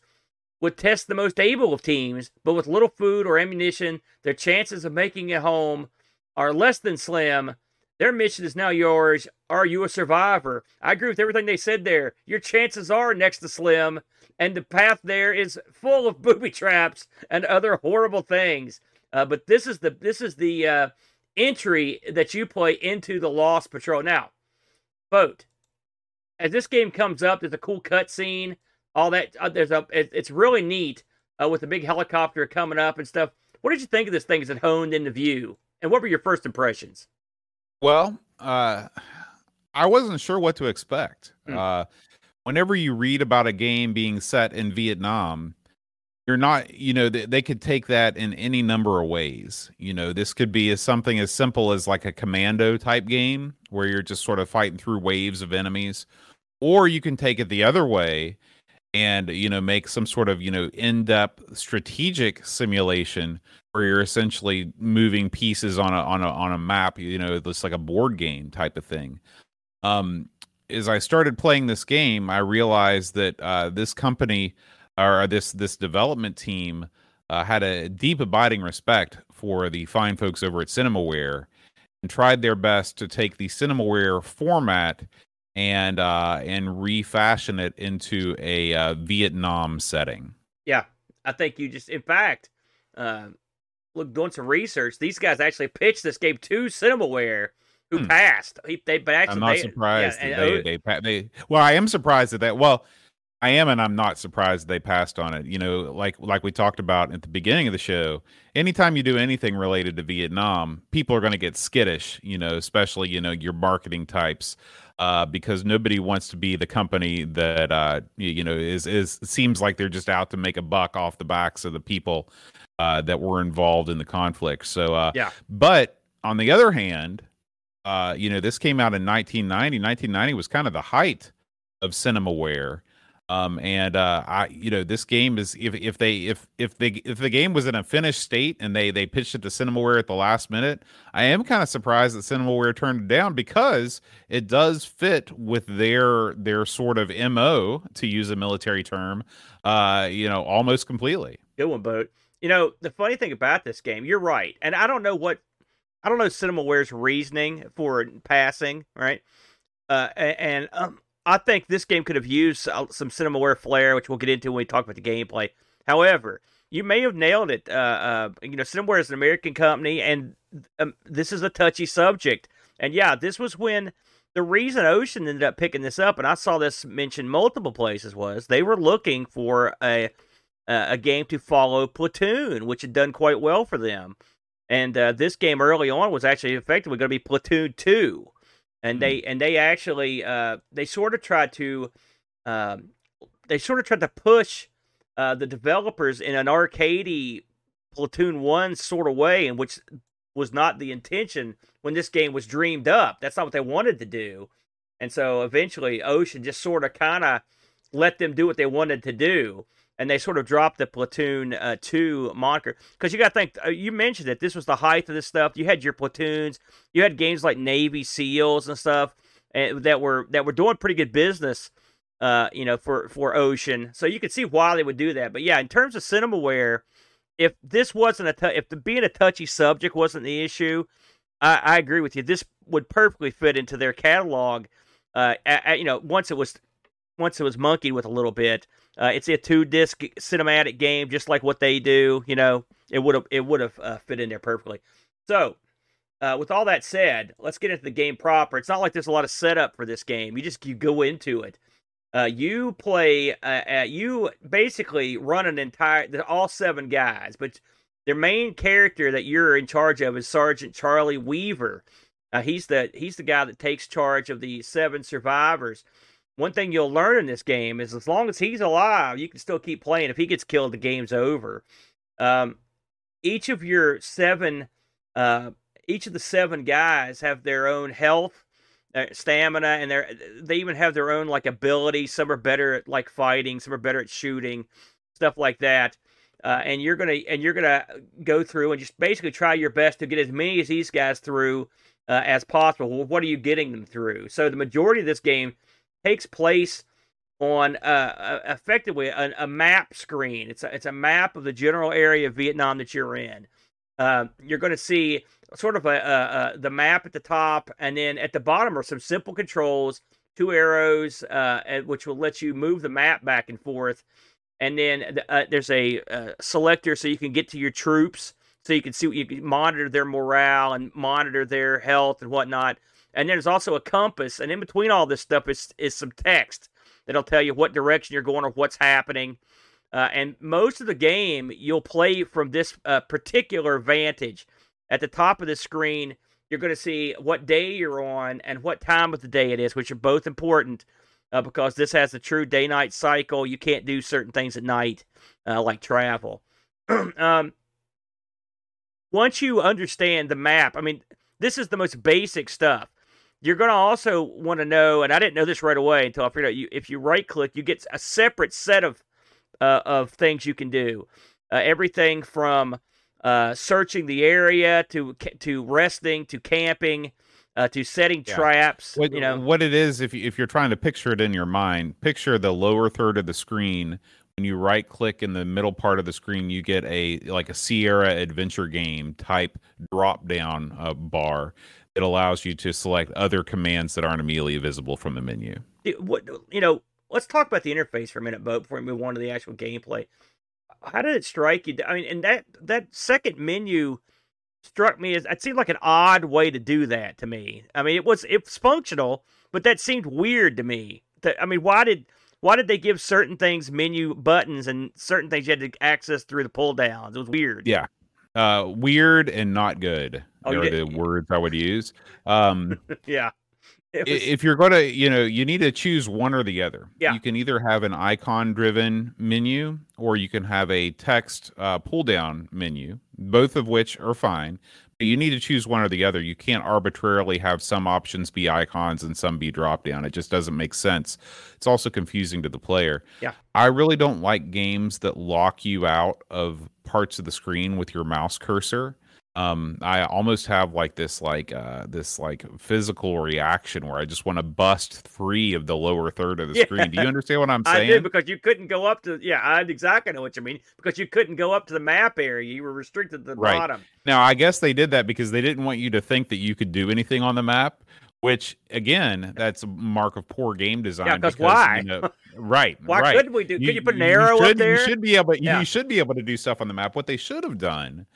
would test the most able of teams, but with little food or ammunition, their chances of making it home are less than slim. Their mission is now yours. Are you a survivor? I agree with everything they said there. Your chances are next to slim, and the path there is full of booby traps and other horrible things. Uh, but this is the this is the uh, entry that you play into the Lost Patrol. Now, boat. As this game comes up, there's a cool cutscene all that. Uh, there's a. It, it's really neat uh, with the big helicopter coming up and stuff. What did you think of this thing as it honed into view? And what were your first impressions? Well, uh, I wasn't sure what to expect. Mm. Uh, whenever you read about a game being set in Vietnam, you're not, you know, they, they, could take that in any number of ways. You know, this could be as something as simple as like a commando type game where you're just sort of fighting through waves of enemies, or you can take it the other way and you know make some sort of you know in-depth strategic simulation where you're essentially moving pieces on a on a on a map you know it's like a board game type of thing. Um as i started playing this game i realized that uh this company or this this development team uh, had a deep abiding respect for the fine folks over at cinemaware and tried their best to take the cinemaware format and uh, and refashion it into a uh, Vietnam setting. Yeah, I think you just, in fact, uh, look doing some research. These guys actually pitched this game to Cinemaware, who hmm. passed. They, they actually, I'm not they, surprised yeah, they, they, they, they, Well, I am surprised at that. Well. I am, and I'm not surprised they passed on it. You know, like like we talked about at the beginning of the show. Anytime you do anything related to Vietnam, people are going to get skittish. You know, especially you know your marketing types uh, because nobody wants to be the company that uh, you know is is seems like they're just out to make a buck off the backs of the people uh, that were involved in the conflict. So uh, yeah, but on the other hand, uh, you know this came out in 1990. 1990 was kind of the height of cinemaware um, and uh, I, you know, this game is if if they if if they if the game was in a finished state and they they pitched it to Cinemaware at the last minute, I am kind of surprised that Cinemaware turned it down because it does fit with their their sort of mo to use a military term, uh, you know, almost completely. Good one, boat. You know, the funny thing about this game, you're right, and I don't know what I don't know Cinemaware's reasoning for passing, right? Uh, and um, I think this game could have used uh, some CinemaWare flair, which we'll get into when we talk about the gameplay. However, you may have nailed it. Uh, uh, you know, CinemaWare is an American company, and um, this is a touchy subject. And yeah, this was when the reason Ocean ended up picking this up, and I saw this mentioned multiple places, was they were looking for a a game to follow Platoon, which had done quite well for them. And uh, this game early on was actually effectively going to be Platoon Two and they mm-hmm. and they actually uh, they sort of tried to um, they sort of tried to push uh, the developers in an arcadey Platoon One sort of way, in which was not the intention when this game was dreamed up. That's not what they wanted to do, and so eventually Ocean just sort of kind of let them do what they wanted to do and they sort of dropped the platoon uh, two moniker because you got to think uh, you mentioned that this was the height of this stuff. You had your platoons, you had games like Navy SEALs and stuff, and that were that were doing pretty good business. Uh, you know, for for Ocean, so you could see why they would do that. But yeah, in terms of CinemaWare, if this wasn't a t- if the being a touchy subject wasn't the issue, I, I agree with you. This would perfectly fit into their catalog. Uh, you know, once it was once it was monkeyed with a little bit. Uh, it's a two disc cinematic game, just like what they do. You know, it would have it would have uh, fit in there perfectly. So, uh, with all that said, let's get into the game proper. It's not like there's a lot of setup for this game. You just you go into it. Uh, you play. Uh, you basically run an entire all seven guys, but their main character that you're in charge of is Sergeant Charlie Weaver. Uh, he's the he's the guy that takes charge of the seven survivors one thing you'll learn in this game is as long as he's alive, you can still keep playing. If he gets killed, the game's over. Um, each of your seven, uh, each of the seven guys have their own health, uh, stamina, and they they even have their own like abilities. Some are better at like fighting, some are better at shooting, stuff like that. Uh, and you're gonna and you're gonna go through and just basically try your best to get as many as these guys through uh, as possible. Well, what are you getting them through? So the majority of this game takes place on uh, effectively a, a, map screen. It's a, it's a map of the general area of Vietnam that you're in. Uh, you're going to see sort of a, a, a, the map at the top, and then at the bottom are some simple controls, two arrows, uh, which will let you move the map back and forth. And then uh, there's a, a, selector so you can get to your troops, so you can see what you can monitor their morale and monitor their health and whatnot. And there's also a compass, and in between all this stuff is is some text that'll tell you what direction you're going or what's happening. Uh, and most of the game you'll play from this uh, particular vantage. At the top of the screen, you're going to see what day you're on and what time of the day it is, which are both important uh, because this has a true day night cycle. You can't do certain things at night, uh, like travel. um, once you understand the map, I mean, this is the most basic stuff. You're going to also want to know, and I didn't know this right away until I figured out. You, if you right click, you get a separate set of uh, of things you can do. Uh, everything from uh, searching the area to to resting to camping uh, to setting yeah. traps. What, you know what it is if you, if you're trying to picture it in your mind. Picture the lower third of the screen. When you right click in the middle part of the screen, you get a like a Sierra adventure game type drop down uh, bar. It allows you to select other commands that aren't immediately visible from the menu. What you know? Let's talk about the interface for a minute, Bo, before we move on to the actual gameplay. How did it strike you? I mean, and that that second menu struck me as it seemed like an odd way to do that to me. I mean, it was it's functional, but that seemed weird to me. That I mean, why did why did they give certain things menu buttons and certain things you had to access through the pull downs? It was weird. Yeah. Uh, weird and not good oh, are the words I would use. Um, yeah. Was... If you're going to, you know, you need to choose one or the other. Yeah. You can either have an icon driven menu or you can have a text uh, pull down menu, both of which are fine. But you need to choose one or the other. You can't arbitrarily have some options be icons and some be drop down. It just doesn't make sense. It's also confusing to the player. Yeah. I really don't like games that lock you out of parts of the screen with your mouse cursor. Um i almost have like this like uh this like physical reaction where i just want to bust free of the lower third of the yeah. screen. Do you understand what i'm saying i did because you couldn't go up to yeah i exactly know what you mean because you couldn't go up to the map area. You were restricted to the right. bottom. Now i guess they did that because they didn't want you to think that you could do anything on the map which again, that's a mark of poor game design. Yeah, because why? You know, right. why right. couldn't we do? Could you, put an arrow should, up there? You should be able. Yeah. You should be able to do stuff on the map. What they should have done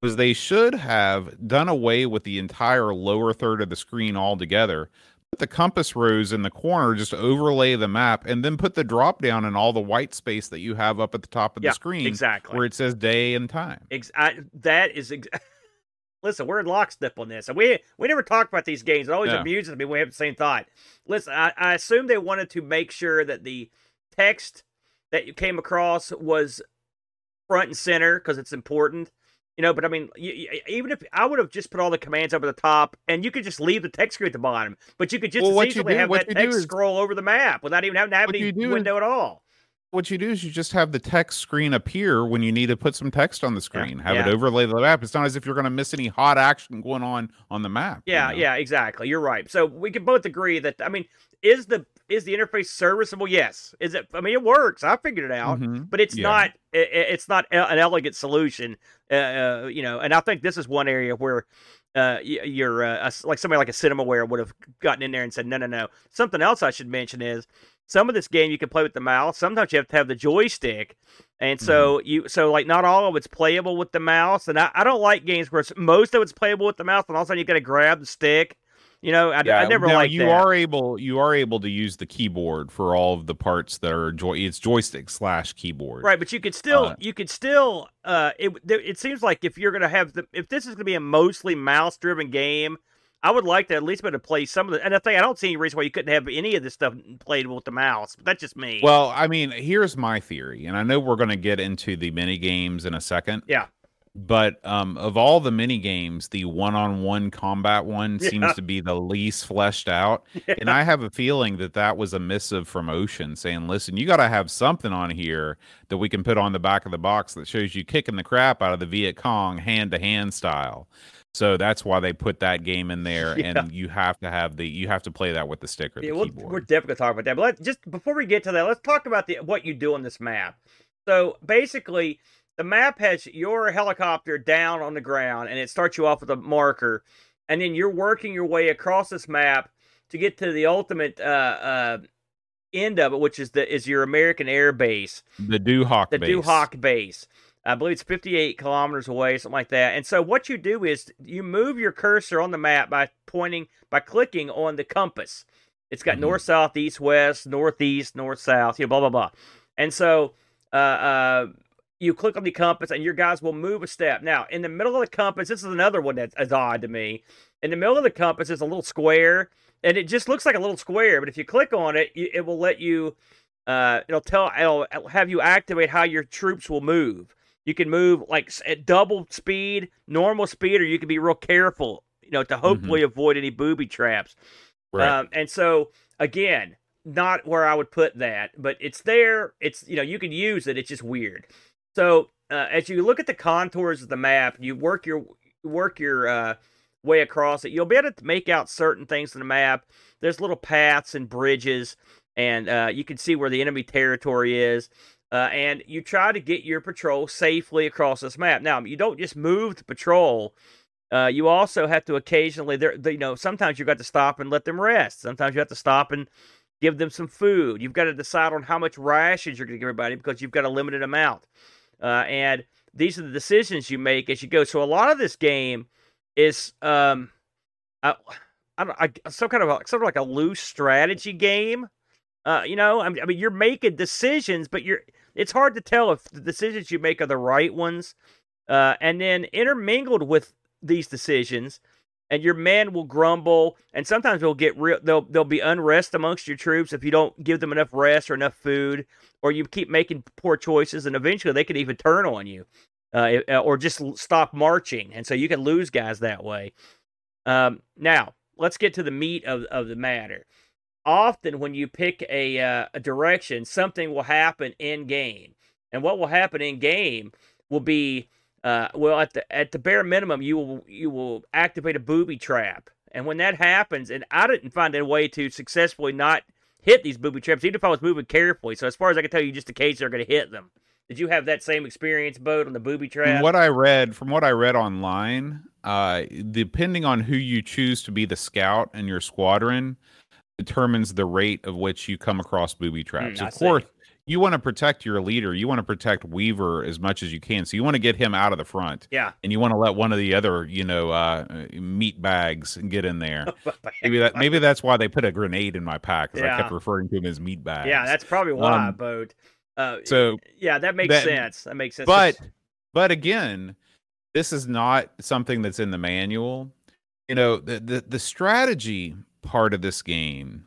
was they should have done away with the entire lower third of the screen altogether. Put the compass rose in the corner, just overlay the map, and then put the drop down in all the white space that you have up at the top of yeah, the screen, exactly where it says day and time. Ex- I, that is. Ex- Listen, we're in lockstep on this, and we we never talk about these games. It always yeah. amuses me when we have the same thought. Listen, I, I assume they wanted to make sure that the text that you came across was front and center because it's important you know, but I mean, you, even if I would have just put all the commands up at the top, and you could just leave the text screen at the bottom, but you could just well, easily have that text is, scroll over the map without even having to have any window is, at all. What you do is you just have the text screen appear when you need to put some text on the screen. Yeah, have yeah. it overlay the map. It's not as if you're going to miss any hot action going on on the map. Yeah, you know? yeah, exactly. You're right. So we can both agree that I mean, is the is the interface serviceable? Yes. Is it? I mean, it works. I figured it out, mm-hmm. but it's yeah. not. It, it's not an elegant solution. Uh, uh, you know, and I think this is one area where uh, you're uh, like somebody like a Cinemaware would have gotten in there and said, no, no, no. Something else I should mention is some of this game you can play with the mouse. Sometimes you have to have the joystick, and so mm-hmm. you so like not all of it's playable with the mouse. And I, I don't like games where most of it's playable with the mouse, and all of a sudden you got to grab the stick you know, I, yeah, I never like you that. are able you are able to use the keyboard for all of the parts that are joy. It's joystick slash keyboard, right? But you could still uh, you could still uh it it seems like if you're gonna have the if this is gonna be a mostly mouse driven game. I would like to at least be able to play some of the. And I think I don't see any reason why you couldn't have any of this stuff played with the mouse. But that's just me. Well, I mean, here's my theory, and I know we're going to get into the mini games in a second. Yeah. But um, of all the mini games, the one-on-one combat one yeah. seems to be the least fleshed out. Yeah. And I have a feeling that that was a missive from Ocean saying, "Listen, you got to have something on here that we can put on the back of the box that shows you kicking the crap out of the Viet Cong hand-to-hand style." So that's why they put that game in there, yeah. and you have to have the you have to play that with the stick or the we'll, keyboard. We're definitely talk about that, but let, just before we get to that, let's talk about the what you do on this map. So basically, the map has your helicopter down on the ground and it starts you off with a marker and then you're working your way across this map to get to the ultimate uh, uh, end of it which is the is your american air base the Du Hoc Base. the base. Du Hoc base i believe it's 58 kilometers away something like that and so what you do is you move your cursor on the map by pointing by clicking on the compass it's got mm-hmm. north south east west northeast north south you know blah blah blah and so uh, uh you click on the compass and your guys will move a step. Now, in the middle of the compass, this is another one that's, that's odd to me. In the middle of the compass is a little square, and it just looks like a little square. But if you click on it, it will let you. Uh, it'll tell. It'll have you activate how your troops will move. You can move like at double speed, normal speed, or you can be real careful. You know, to mm-hmm. hopefully mm-hmm. avoid any booby traps. Right. Um, and so again, not where I would put that, but it's there. It's you know you can use it. It's just weird. So uh, as you look at the contours of the map, you work your work your uh, way across it. You'll be able to make out certain things in the map. There's little paths and bridges, and uh, you can see where the enemy territory is. Uh, and you try to get your patrol safely across this map. Now, you don't just move the patrol. Uh, you also have to occasionally, there, you know, sometimes you've got to stop and let them rest. Sometimes you have to stop and give them some food. You've got to decide on how much rations you're going to give everybody because you've got a limited amount. Uh, and these are the decisions you make as you go. So a lot of this game is um, I, I don't, I, some kind of a, sort of like a loose strategy game. Uh, you know, I mean, I mean, you're making decisions, but you're it's hard to tell if the decisions you make are the right ones. Uh, and then intermingled with these decisions, and your men will grumble, and sometimes they'll get real. There'll there'll be unrest amongst your troops if you don't give them enough rest or enough food, or you keep making poor choices, and eventually they could even turn on you, uh, or just stop marching, and so you can lose guys that way. Um, now let's get to the meat of of the matter. Often, when you pick a uh, a direction, something will happen in game, and what will happen in game will be uh, well, at the at the bare minimum, you will you will activate a booby trap, and when that happens, and I didn't find a way to successfully not hit these booby traps, even if I was moving carefully. So as far as I can tell you, just in case they're going to hit them. Did you have that same experience, boat on the booby trap? From what I read, from what I read online, uh, depending on who you choose to be the scout in your squadron, determines the rate of which you come across booby traps. Mm, of course, you want to protect your leader. You want to protect Weaver as much as you can. So you want to get him out of the front. Yeah. And you want to let one of the other, you know, uh, meat bags get in there. maybe that maybe that's why they put a grenade in my pack because yeah. I kept referring to him as meat bags. Yeah, that's probably why, um, Boat. Uh, so yeah, that makes that, sense. That makes sense. But but again, this is not something that's in the manual. You know, the the, the strategy part of this game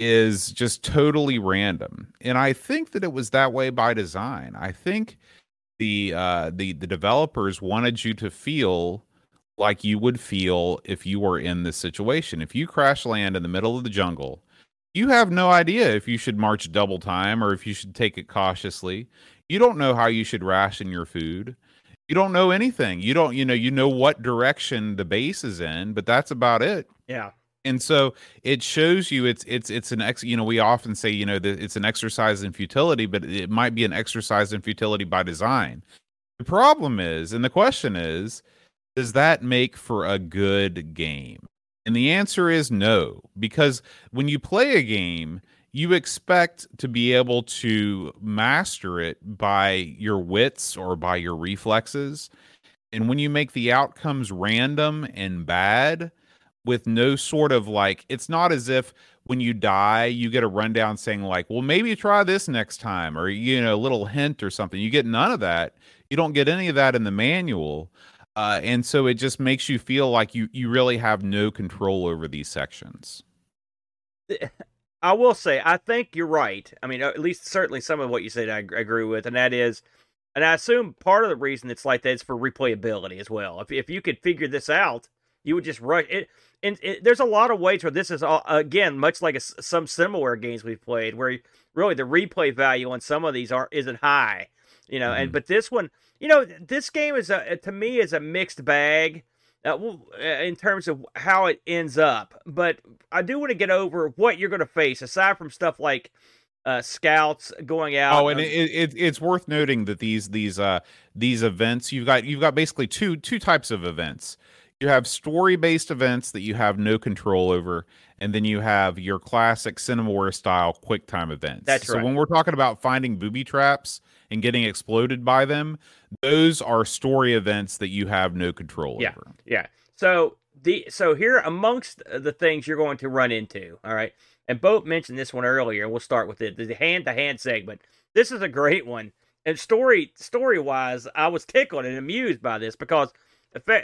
is just totally random. And I think that it was that way by design. I think the uh the the developers wanted you to feel like you would feel if you were in this situation. If you crash land in the middle of the jungle, you have no idea if you should march double time or if you should take it cautiously. You don't know how you should ration your food. You don't know anything. You don't, you know, you know what direction the base is in, but that's about it. Yeah and so it shows you it's it's it's an ex you know we often say you know that it's an exercise in futility but it might be an exercise in futility by design. The problem is and the question is does that make for a good game? And the answer is no because when you play a game you expect to be able to master it by your wits or by your reflexes. And when you make the outcomes random and bad with no sort of like it's not as if when you die you get a rundown saying like well maybe try this next time or you know a little hint or something. You get none of that. You don't get any of that in the manual. Uh, and so it just makes you feel like you you really have no control over these sections. I will say i think you're right. I mean at least certainly some of what you said i agree with and that is and i assume part of the reason it's like that is for replayability as well. If, if you could figure this out you would just rush it and it, there's a lot of ways where this is all, again much like a, some similar games we've played where really the replay value on some of these aren't isn't high you know mm-hmm. and but this one you know this game is a to me is a mixed bag uh, uh, in terms of how it ends up but i do want to get over what you're going to face aside from stuff like uh, scouts going out. Oh, and it, it, it's worth noting that these these uh these events you've got you've got basically two two types of events you have story based events that you have no control over, and then you have your classic Cinemaware style quick time events. That's so right. when we're talking about finding booby traps and getting exploded by them, those are story events that you have no control yeah. over. Yeah. So the so here amongst the things you're going to run into, all right. And Boat mentioned this one earlier, and we'll start with it. The hand to hand segment. This is a great one and story story wise, I was tickled and amused by this because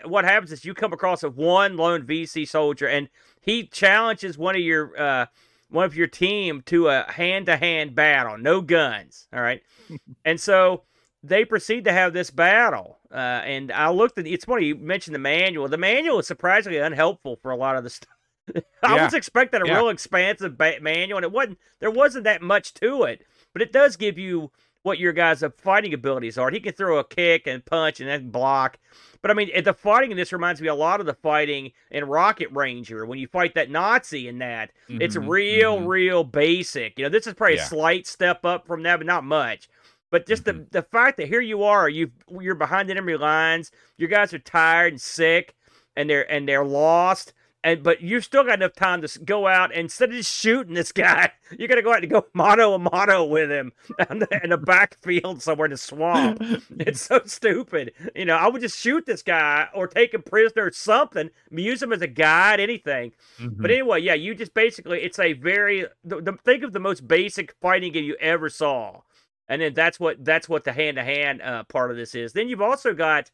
what happens is you come across a one lone VC soldier and he challenges one of your uh, one of your team to a hand to hand battle, no guns. All right, and so they proceed to have this battle. Uh, and I looked at it's funny you mentioned the manual. The manual is surprisingly unhelpful for a lot of the stuff. I yeah. was expecting a yeah. real expansive ba- manual, and it wasn't. There wasn't that much to it, but it does give you what your guys' fighting abilities are. He can throw a kick and punch and then block. But I mean, the fighting in this reminds me a lot of the fighting in Rocket Ranger when you fight that Nazi in that. Mm-hmm, it's real, mm-hmm. real basic. You know, this is probably yeah. a slight step up from that, but not much. But just mm-hmm. the the fact that here you are, you you're behind the enemy lines, your guys are tired and sick, and they're and they're lost and but you've still got enough time to go out instead of just shooting this guy, you're gonna go out and go mono a mono with him in a backfield somewhere in the swamp. it's so stupid. You know, I would just shoot this guy or take him prisoner or something, use him as a guide, anything. Mm-hmm. But anyway, yeah, you just basically it's a very the, the, think of the most basic fighting game you ever saw, and then that's what that's what the hand to hand part of this is. Then you've also got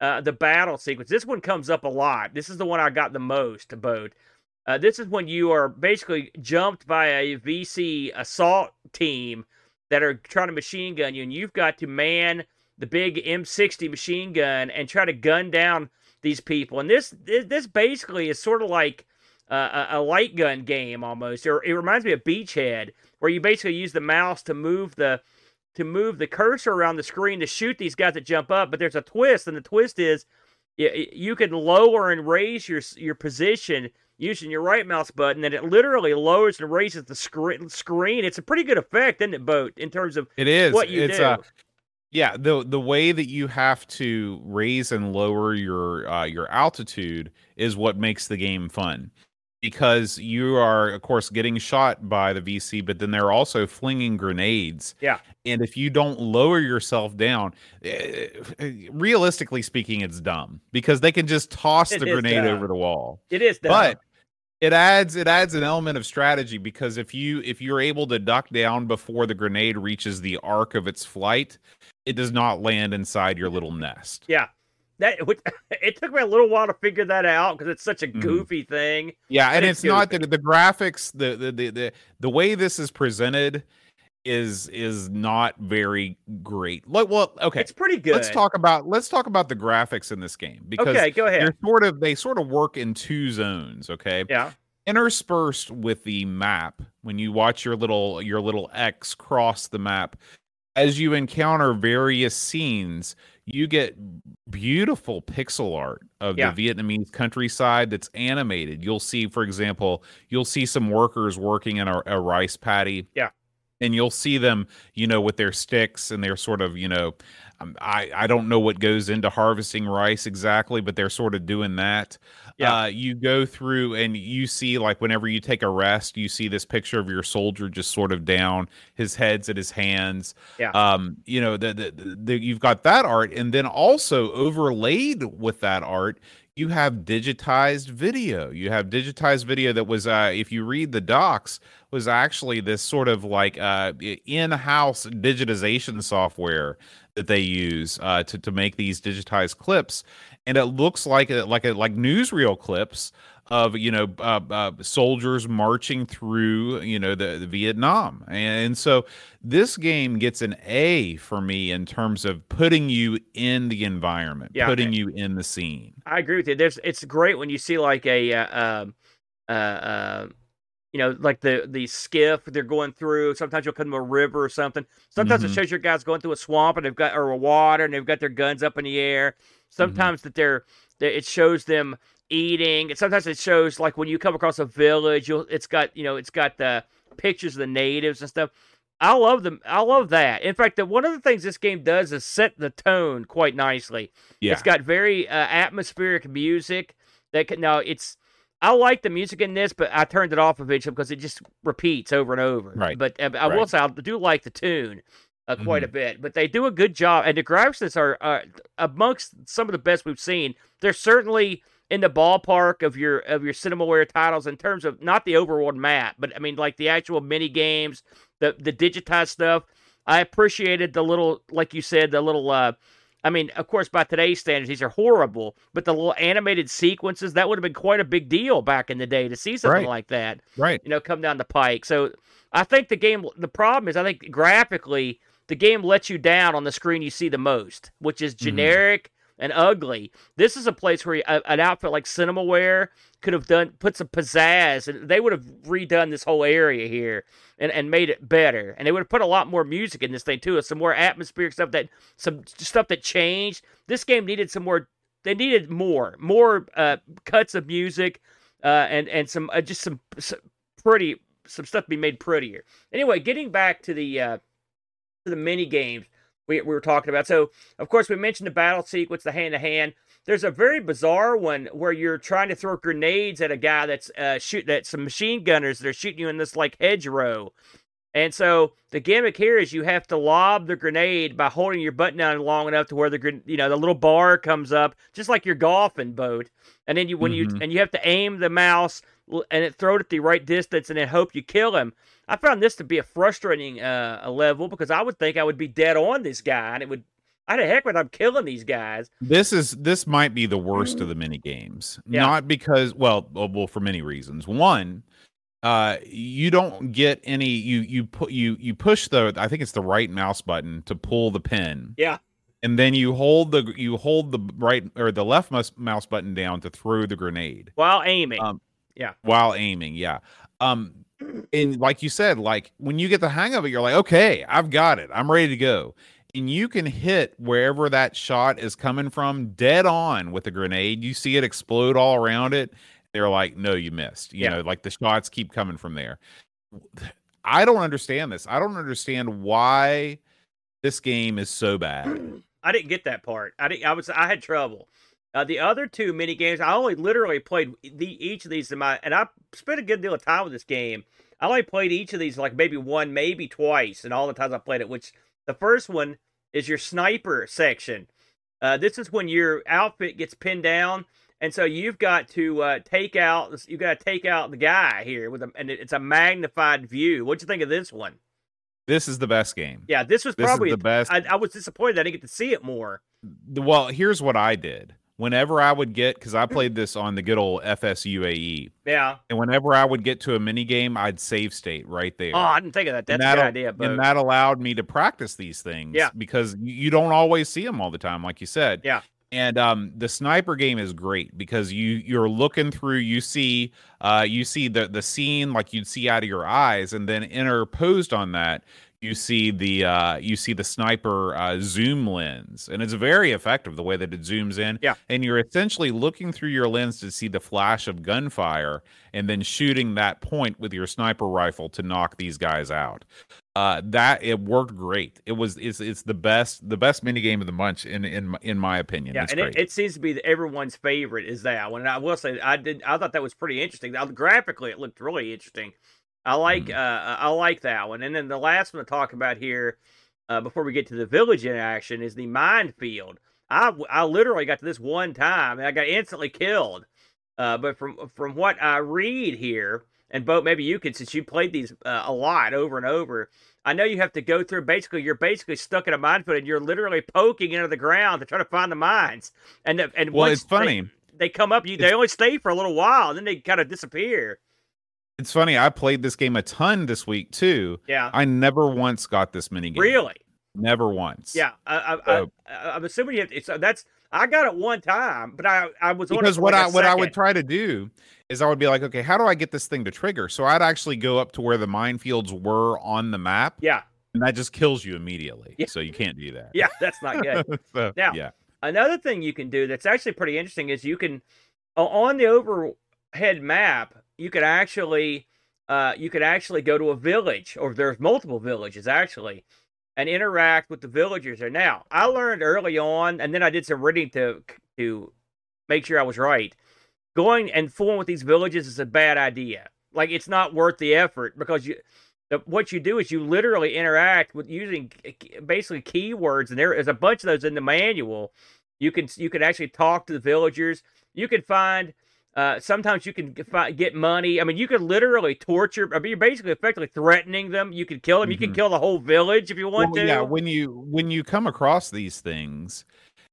uh, the battle sequence. This one comes up a lot. This is the one I got the most about. Uh, this is when you are basically jumped by a VC assault team that are trying to machine gun you, and you've got to man the big M60 machine gun and try to gun down these people. And this this basically is sort of like uh, a, a light gun game almost, or it reminds me of Beachhead, where you basically use the mouse to move the to move the cursor around the screen to shoot these guys that jump up. But there's a twist, and the twist is you can lower and raise your your position using your right mouse button, and it literally lowers and raises the screen. Screen. It's a pretty good effect, isn't it, Boat? In terms of it is what you it's, do. Uh, yeah, the the way that you have to raise and lower your uh, your altitude is what makes the game fun because you are of course getting shot by the VC but then they're also flinging grenades. Yeah. And if you don't lower yourself down, uh, realistically speaking it's dumb because they can just toss it the grenade dumb. over the wall. It is dumb. But it adds it adds an element of strategy because if you if you're able to duck down before the grenade reaches the arc of its flight, it does not land inside your little nest. Yeah that which, it took me a little while to figure that out because it's such a mm-hmm. goofy mm. thing. Yeah, and it's, it's not that the graphics, the, the the the the way this is presented is is not very great. Like, well, okay, it's pretty good. Let's talk about let's talk about the graphics in this game because okay, go ahead. They're sort of they sort of work in two zones. Okay, yeah. Interspersed with the map, when you watch your little your little X cross the map, as you encounter various scenes, you get beautiful pixel art of yeah. the Vietnamese countryside that's animated. You'll see, for example, you'll see some workers working in a, a rice paddy. Yeah. And you'll see them, you know, with their sticks and they're sort of, you know, I I don't know what goes into harvesting rice exactly, but they're sort of doing that. Yeah. Uh, you go through and you see like whenever you take a rest, you see this picture of your soldier just sort of down, his head's at his hands. Yeah. Um, you know, the, the, the you've got that art, and then also overlaid with that art, you have digitized video. You have digitized video that was, uh, if you read the docs, was actually this sort of like uh, in-house digitization software that they use uh, to to make these digitized clips and it looks like a, like a, like newsreel clips of you know uh, uh, soldiers marching through you know the, the, Vietnam, and so this game gets an A for me in terms of putting you in the environment, yeah, putting you in the scene. I agree with you. There's it's great when you see like a uh, um, uh, uh, you know, like the the skiff they're going through. Sometimes you'll come to a river or something. Sometimes mm-hmm. it shows your guys going through a swamp and they've got or a water and they've got their guns up in the air. Mm-hmm. Sometimes mm-hmm. that they're, they it shows them eating. And sometimes it shows like when you come across a village, you'll it's got you know it's got the pictures of the natives and stuff. I love them. I love that. In fact, that one of the things this game does is set the tone quite nicely. Yeah. It's got very uh, atmospheric music that can now it's I like the music in this, but I turned it off eventually because it just repeats over and over. Right. But uh, I will say I do like the tune uh, quite mm-hmm. a bit. But they do a good job, and the graphics are uh, amongst some of the best we've seen. They're certainly in the ballpark of your of your Cinemaware titles in terms of not the overworld map, but I mean like the actual mini games, the the digitized stuff. I appreciated the little, like you said, the little. I mean, of course, by today's standards, these are horrible. But the little animated sequences that would have been quite a big deal back in the day to see something Right. like that. Right. You know, come down the pike. So I think the game. The problem is, I think graphically, the game lets you down on the screen you see the most, which is Mhm. generic and ugly. This is a place where an outfit like Cinemaware could have done put some pizzazz, and they would have redone this whole area here and, and made it better. And they would have put a lot more music in this thing too, some more atmospheric stuff that some stuff that changed. This game needed some more. They needed more, more uh, cuts of music, uh, and and some uh, just some, some pretty some stuff to be made prettier. Anyway, getting back to the uh, to the mini games we, we were talking about. So, of course, we mentioned the battle sequence, the hand to hand. There's a very bizarre one where you're trying to throw grenades at a guy that's uh, shooting at some machine gunners that are shooting you in this like hedgerow. And so the gimmick here is you have to lob the grenade by holding your button down long enough to where the you know the little bar comes up, just like your golfing boat. And then you when you Mhm. and you have to aim the mouse and it throw it at the right distance and then hope you kill him. I found this to be a frustrating uh, a level because I would think I would be dead on this guy and it would. I'd heck when I'm killing these guys. This is this might be the worst of the mini games. Yeah. Not because well, well, well, for many reasons. One, uh you don't get any you you put you you push the I think it's the right mouse button to pull the pin. Yeah. And then you hold the you hold the right or the left mouse, mouse button down to throw the grenade While aiming, Um, while aiming. Yeah. Um and like you said, like when you get the hang of it, you're like, okay, I've got it. I'm ready to go. And you can hit wherever that shot is coming from dead on with a grenade. You see it explode all around it. They're like, no, you missed. You Yeah. know, like the shots keep coming from there. I don't understand this. I don't understand why this game is so bad. I didn't get that part. I didn't. I was. I had trouble. Uh, the other two mini games, I only literally played the each of these in my, and I spent a good deal of time with this game. I only played each of these like maybe one, maybe twice, and all the times I played it. Which the first one is your sniper section. Uh, this is when your outfit gets pinned down, and so you've got to uh, take out. you've got to take out the guy here with a, and it's a magnified view. What'd you think of this one? This is the best game. Yeah, this was This probably the best. I, I was disappointed I didn't get to see it more. Well, here's what I did. Whenever I would get, because I played this on the good old FSUAE, Yeah. and whenever I would get to a mini game, I'd save state right there. Oh, I didn't think of that. That's a good idea, but and that allowed me to practice these things. Yeah. because you- you don't always see them all the time, like you said. Yeah. And um, the sniper game is great because you you're looking through, you see, uh, you see the the scene like you'd see out of your eyes, and then interposed on that, you see the uh, you see the sniper uh, zoom lens, and it's very effective the way that it zooms in. Yeah. and you're essentially looking through your lens to see the flash of gunfire, and then shooting that point with your sniper rifle to knock these guys out uh that it worked great it was it's it's the best the best mini game of the bunch in in my- in my opinion yeah, it's and it, it seems to be everyone's favorite is that one. And I will say, I did. I thought that was pretty interesting. Now, graphically, it looked really interesting. I like. Mhm. Uh, I like that one. And then the last one to talk about here, uh, before we get to the village interaction, is the minefield. I I literally got to this one time and I got instantly killed. Uh, but from from what I read here, and Bo, maybe you could, since you played these uh, a lot over and over. I know you have to go through. Basically, you're basically stuck in a minefield, and you're literally poking into the ground to try to find the mines. And the, and well it's funny They, they come up, you they It's- only stay for a little while, and then they kind of disappear. It's funny i played this game a ton this week too. Yeah, i never once got this mini game really. never once. Yeah, I, I, So- I, I, I'm assuming you have to, so that's. I got it one time, but I I was because what like i what i would try to do is i would be like okay how do i get this thing to trigger? So i'd actually go up to where the minefields were on the map Yeah, and that just kills you immediately. Yeah. so you can't do that. Yeah, that's not good. so, Now- yeah. Another thing you can do that's actually pretty interesting is you can on the overhead map you could actually uh, you could actually go to a village or there's multiple villages actually and interact with the villagers there. Now I learned early on, and then I did some reading to to make sure I was right. Going and fooling with these villages is a bad idea. Like it's not worth the effort because you the, what you do is you literally interact with using basically keywords, and there is a bunch of those in the manual. You can you can actually talk to the villagers. You can find Uh, sometimes you can get money. I mean, you could literally torture. I mean, you're basically effectively threatening them. You could kill them. Mm-hmm. You can kill the whole village if you want well, to. Yeah, when you when you come across these things,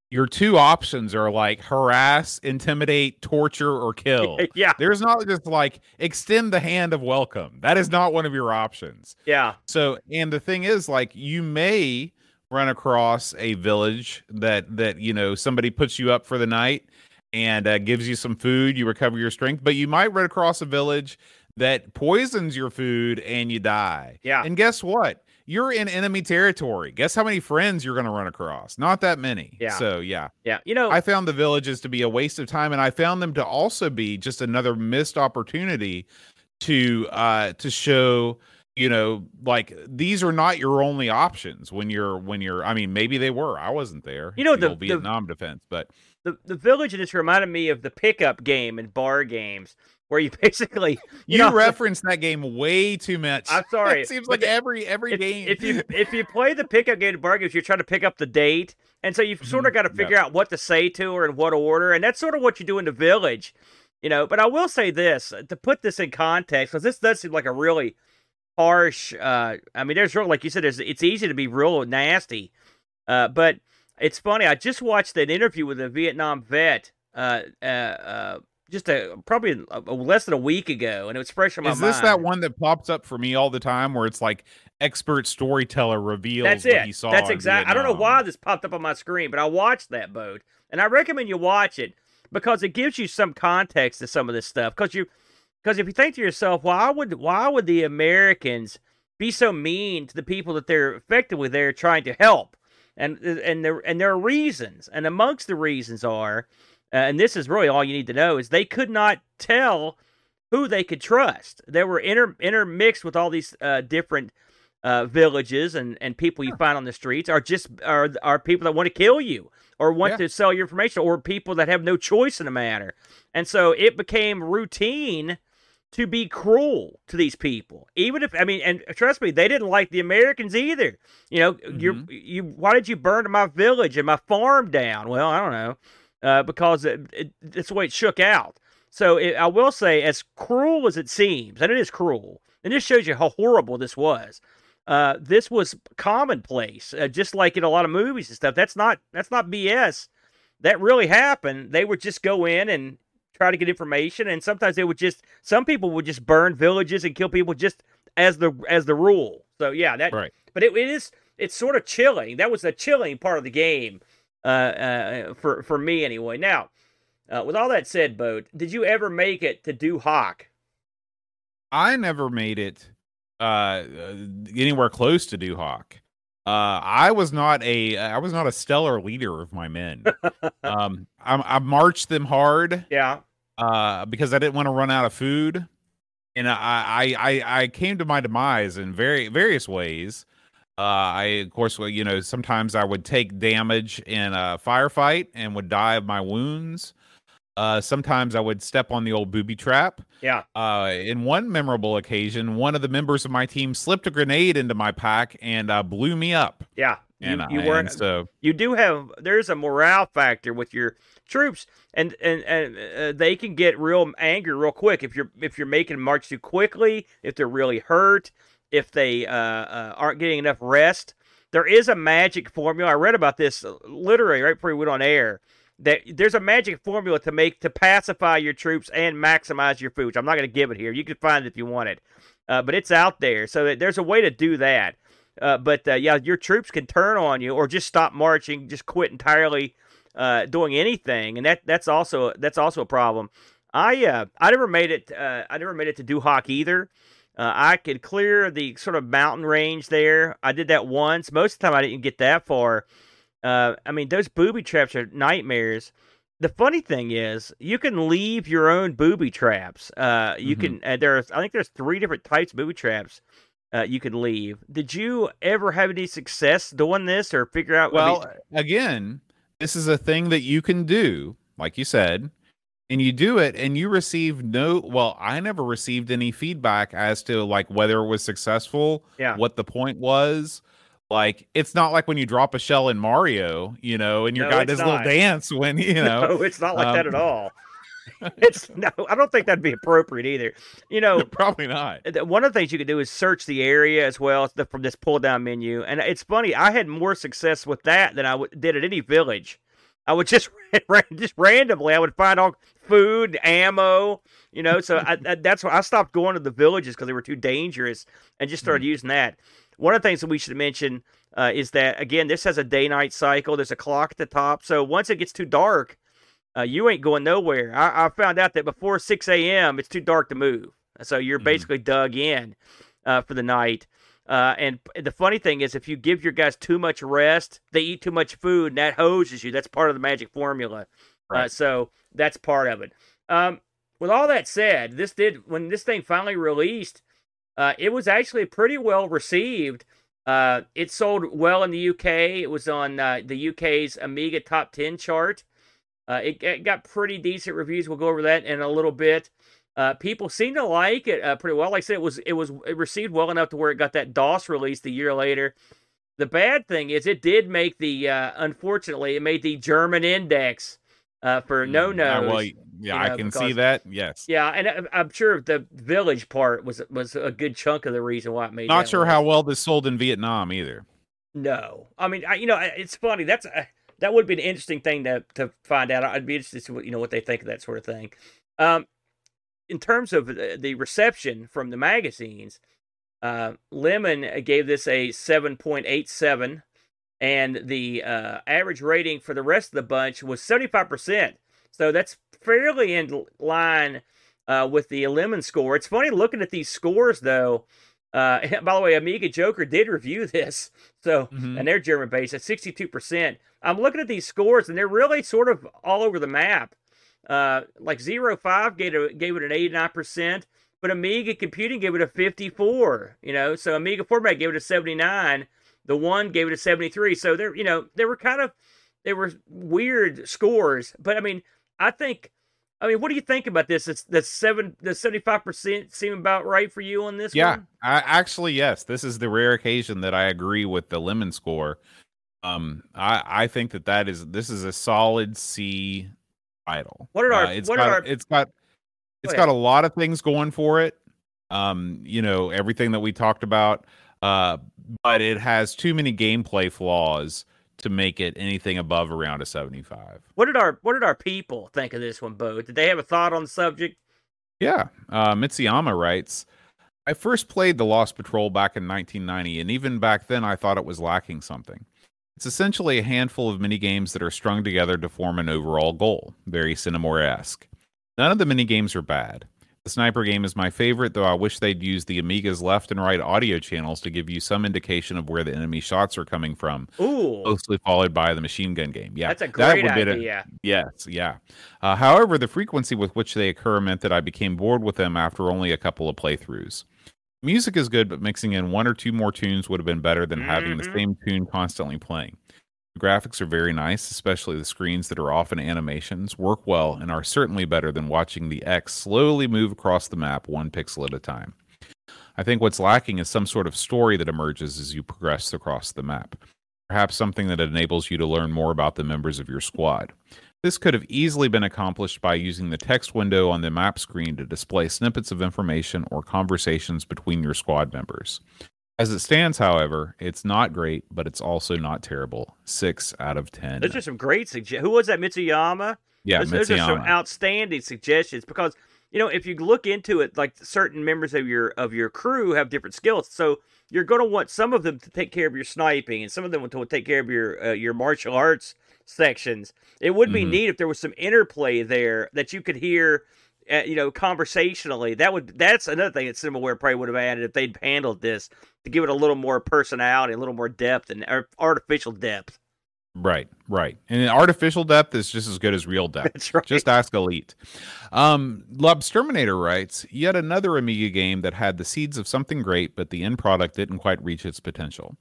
your two options are like harass, intimidate, torture, or kill. yeah. There's not just like extend the hand of welcome. That is not one of your options. Yeah. So, and the thing is, like, you may run across a village that that you know somebody puts you up for the night and uh, gives you some food, you recover your strength. But you might run across a village that poisons your food and you die. Yeah. And guess what? You're in enemy territory. Guess how many friends you're going to run across? Not that many. Yeah. So, yeah. Yeah. You know, I found the villages to be a waste of time and I found them to also be just another missed opportunity to uh to show you know like these are not your only options when you're when you're i mean maybe they were i wasn't there you know the, the vietnam defense but the the village just reminded me of the pickup game in bar games where you basically you, you know, reference that game way too much. I'm sorry. It seems like every every if, game. If you if you play the pickup game in bar games, you're trying to pick up the date, and so you've mm-hmm. sort of got to figure yep. out what to say to her in what order, and that's sort of what you do in the village, you know. But I will say this to put this in context, because this does seem like a really harsh. Uh, I mean, there's real like you said, there's it's easy to be real nasty, uh, but it's funny. I just watched an interview with a Vietnam vet, uh, uh, uh just a probably a, a, less than a week ago, and it was fresh in my Is mind. Is this that one that pops up for me all the time, where it's like expert storyteller reveals That's it. he saw? That's exactly. I don't know why this popped up on my screen, but I watched that boat, and I recommend you watch it because it gives you some context to some of this stuff. Because you, because if you think to yourself, why would why would the Americans be so mean to the people that they're effectively they're trying to help? And and there and there are reasons, and amongst the reasons are, uh, and this is really all you need to know is they could not tell who they could trust. They were inter, intermixed with all these uh, different uh, villages and, and people you find on the streets are just are are people that want to kill you or want yeah. to sell your information or people that have no choice in the matter. And so it became routine to be cruel to these people. Even if I mean, and trust me, they didn't like the Americans either. You know, mm-hmm. you you why did you burn my village and my farm down? Well, I don't know, uh, because it, it, it's the way it shook out. So it, I will say, as cruel as it seems, and it is cruel, and this shows you how horrible this was. Uh, this was commonplace, uh, just like in a lot of movies and stuff. That's not that's not BS. That really happened. They would just go in and try to get information, and sometimes they would just some people would just burn villages and kill people just as the as the rule. So yeah, that right. But it, it is it's sort of chilling. That was the chilling part of the game uh, uh, for for me anyway. Now, uh, with all that said, Boat, did you ever make it to Du Hoc? I never made it uh, anywhere close to Du Hoc. Uh, I was not a I was not a stellar leader of my men. um, I, I marched them hard. Yeah. Uh, because I didn't want to run out of food, and I I I came to my demise in very various ways. Uh, I of course you know sometimes I would take damage in a firefight and would die of my wounds. Uh, sometimes I would step on the old booby trap. Yeah. Uh, in one memorable occasion, one of the members of my team slipped a grenade into my pack and uh, blew me up. Yeah. And you, you weren't so you do have there's a morale factor with your troops and and and uh, they can get real angry real quick if you're if you're making march too quickly if they're really hurt if they uh, uh, aren't getting enough rest there is a magic formula i read about this literally right before we went on air that there's a magic formula to make to pacify your troops and maximize your food. I'm not going to give it here. You can find it if you want it, uh, but it's out there. So there's a way to do that. Uh, but uh, yeah, your troops can turn on you or just stop marching, just quit entirely uh, doing anything, and that that's also that's also a problem. I uh, I never made it. Uh, I never made it to Du Hoc either. I could clear the sort of mountain range there. I did that once. Most of the time, I didn't get that far. Uh, I mean, those booby traps are nightmares. The funny thing is, you can leave your own booby traps. Uh, you mm-hmm. can. Uh, there's, I think there's three different types of booby traps. Uh, you can leave. Did you ever have any success doing this, or figure out? Well, again, this is a thing that you can do, like you said, and you do it, and you receive no. Well, I never received any feedback as to like whether it was successful. Yeah. What the point was like it's not like when you drop a shell in Mario, you know, and your no, guy does a little dance when you know. no, it's not like um, that at all. it's no, I don't think that'd be appropriate either. You know, probably not. One of the things you could do is search the area as well from this pull down menu. And it's funny, I had more success with that than I did at any village. I would just just randomly I would find all food, ammo, you know. So I, I, that's why I stopped going to the villages because they were too dangerous, and just started mm. using that. One of the things that we should mention uh, is that again, this has a day night cycle. There's a clock at the top, so once it gets too dark, uh, you ain't going nowhere. I, I, found out that before 6 a.m., it's too dark to move, so you're mm. basically dug in uh, for the night. Uh, and the funny thing is, if you give your guys too much rest, they eat too much food, and that hoses you. That's part of the magic formula. Uh, right. Uh, so that's part of it. Um, with all that said, this did when this thing finally released, uh, it was actually pretty well received. Uh, it sold well in the UK. It was on uh, the UK's Amiga Top 10 chart. It, it, got pretty decent reviews. We'll go over that in a little bit. Uh, people seem to like it uh, pretty well. Like I said, it was it was it received well enough to where it got that DOS release a year later. The bad thing is, it did make the uh, unfortunately it made the German index uh, for no no. Mm, well, yeah, you know, I can because, see that. Yes. Yeah, and uh, I'm sure the village part was was a good chunk of the reason why it made. Not sure how well this sold in Vietnam either. No, I mean, I, you know, it's funny. That's uh, that would be an interesting thing to to find out. I'd be interested to see what you know what they think of that sort of thing. Um, in terms of the reception from the magazines, uh, Lemon gave this a 7.87, and the uh, average rating for the rest of the bunch was 75%. So that's fairly in line uh, with the Lemon score. It's funny looking at these scores, though. Uh, by the way, Amiga Joker did review this, so mm-hmm. and they're German based at 62%. I'm looking at these scores, and they're really sort of all over the map. Uh, like Zero Five gave it gave it an 89 percent, but Amiga Computing gave it a 54. You know, so Amiga Format gave it a 79. The one gave it a 73. So there, you know, they were kind of they were weird scores, but I mean, I think. I mean, what do you think about this? It's the seven, the seventy-five percent seem about right for you on this. Yeah, one? I, actually, yes. This is the rare occasion that I agree with the lemon score. Um, I I think that that is this is a solid C title. What are our? Uh, it's what got, are our? It's got. It's got a lot of things going for it. Um, you know everything that we talked about. Uh, but it has too many gameplay flaws to make it anything above around a 75. What did our What did our people think of this one, Bo? Did they have a thought on the subject? Yeah, uh, Mitsuyama writes. I first played The Lost Patrol back in 1990, and even back then I thought it was lacking something. It's essentially a handful of mini games that are strung together to form an overall goal, very Cinemaware esque. None of the mini games are bad. The sniper game is my favorite, though I wish they'd use the Amiga's left and right audio channels to give you some indication of where the enemy shots are coming from. Ooh. Closely followed by the machine gun game. Yeah. That's a great that would idea. A, yes, yeah. Uh, however, the frequency with which they occur meant that I became bored with them after only a couple of playthroughs. Music is good, but mixing in one or two more tunes would have been better than mm-hmm. having the mm-hmm. same tune constantly playing. The graphics are very nice, especially the screens that are often animations, work well, and are certainly better than watching the X slowly move across the map one pixel at a time. I think what's lacking is some sort of story that emerges as you progress across the map. Perhaps something that enables you to learn more about the members of your squad. This could have easily been accomplished by using the text window on the map screen to display snippets of information or conversations between your squad members. As it stands, however, it's not great, but it's also not terrible. Six out of ten. Those are some great suggestions. Who was that, Mitsuyama? Yeah, those, Mitsuyama. those are some outstanding suggestions because you know if you look into it, like certain members of your of your crew have different skills, so you're going to want some of them to take care of your sniping, and some of them to take care of your uh, your martial arts sections. It would be mm-hmm. neat if there was some interplay there that you could hear, uh, you know, conversationally. That would that's another thing that Cinemaware probably would have added if they'd handled this to give it a little more personality, a little more depth, and artificial depth. Right, right. And artificial depth is just as good as real depth. That's right. Just ask Elite. Um, Terminator writes, yet another Amiga game that had the seeds of something great, but the end product didn't quite reach its potential.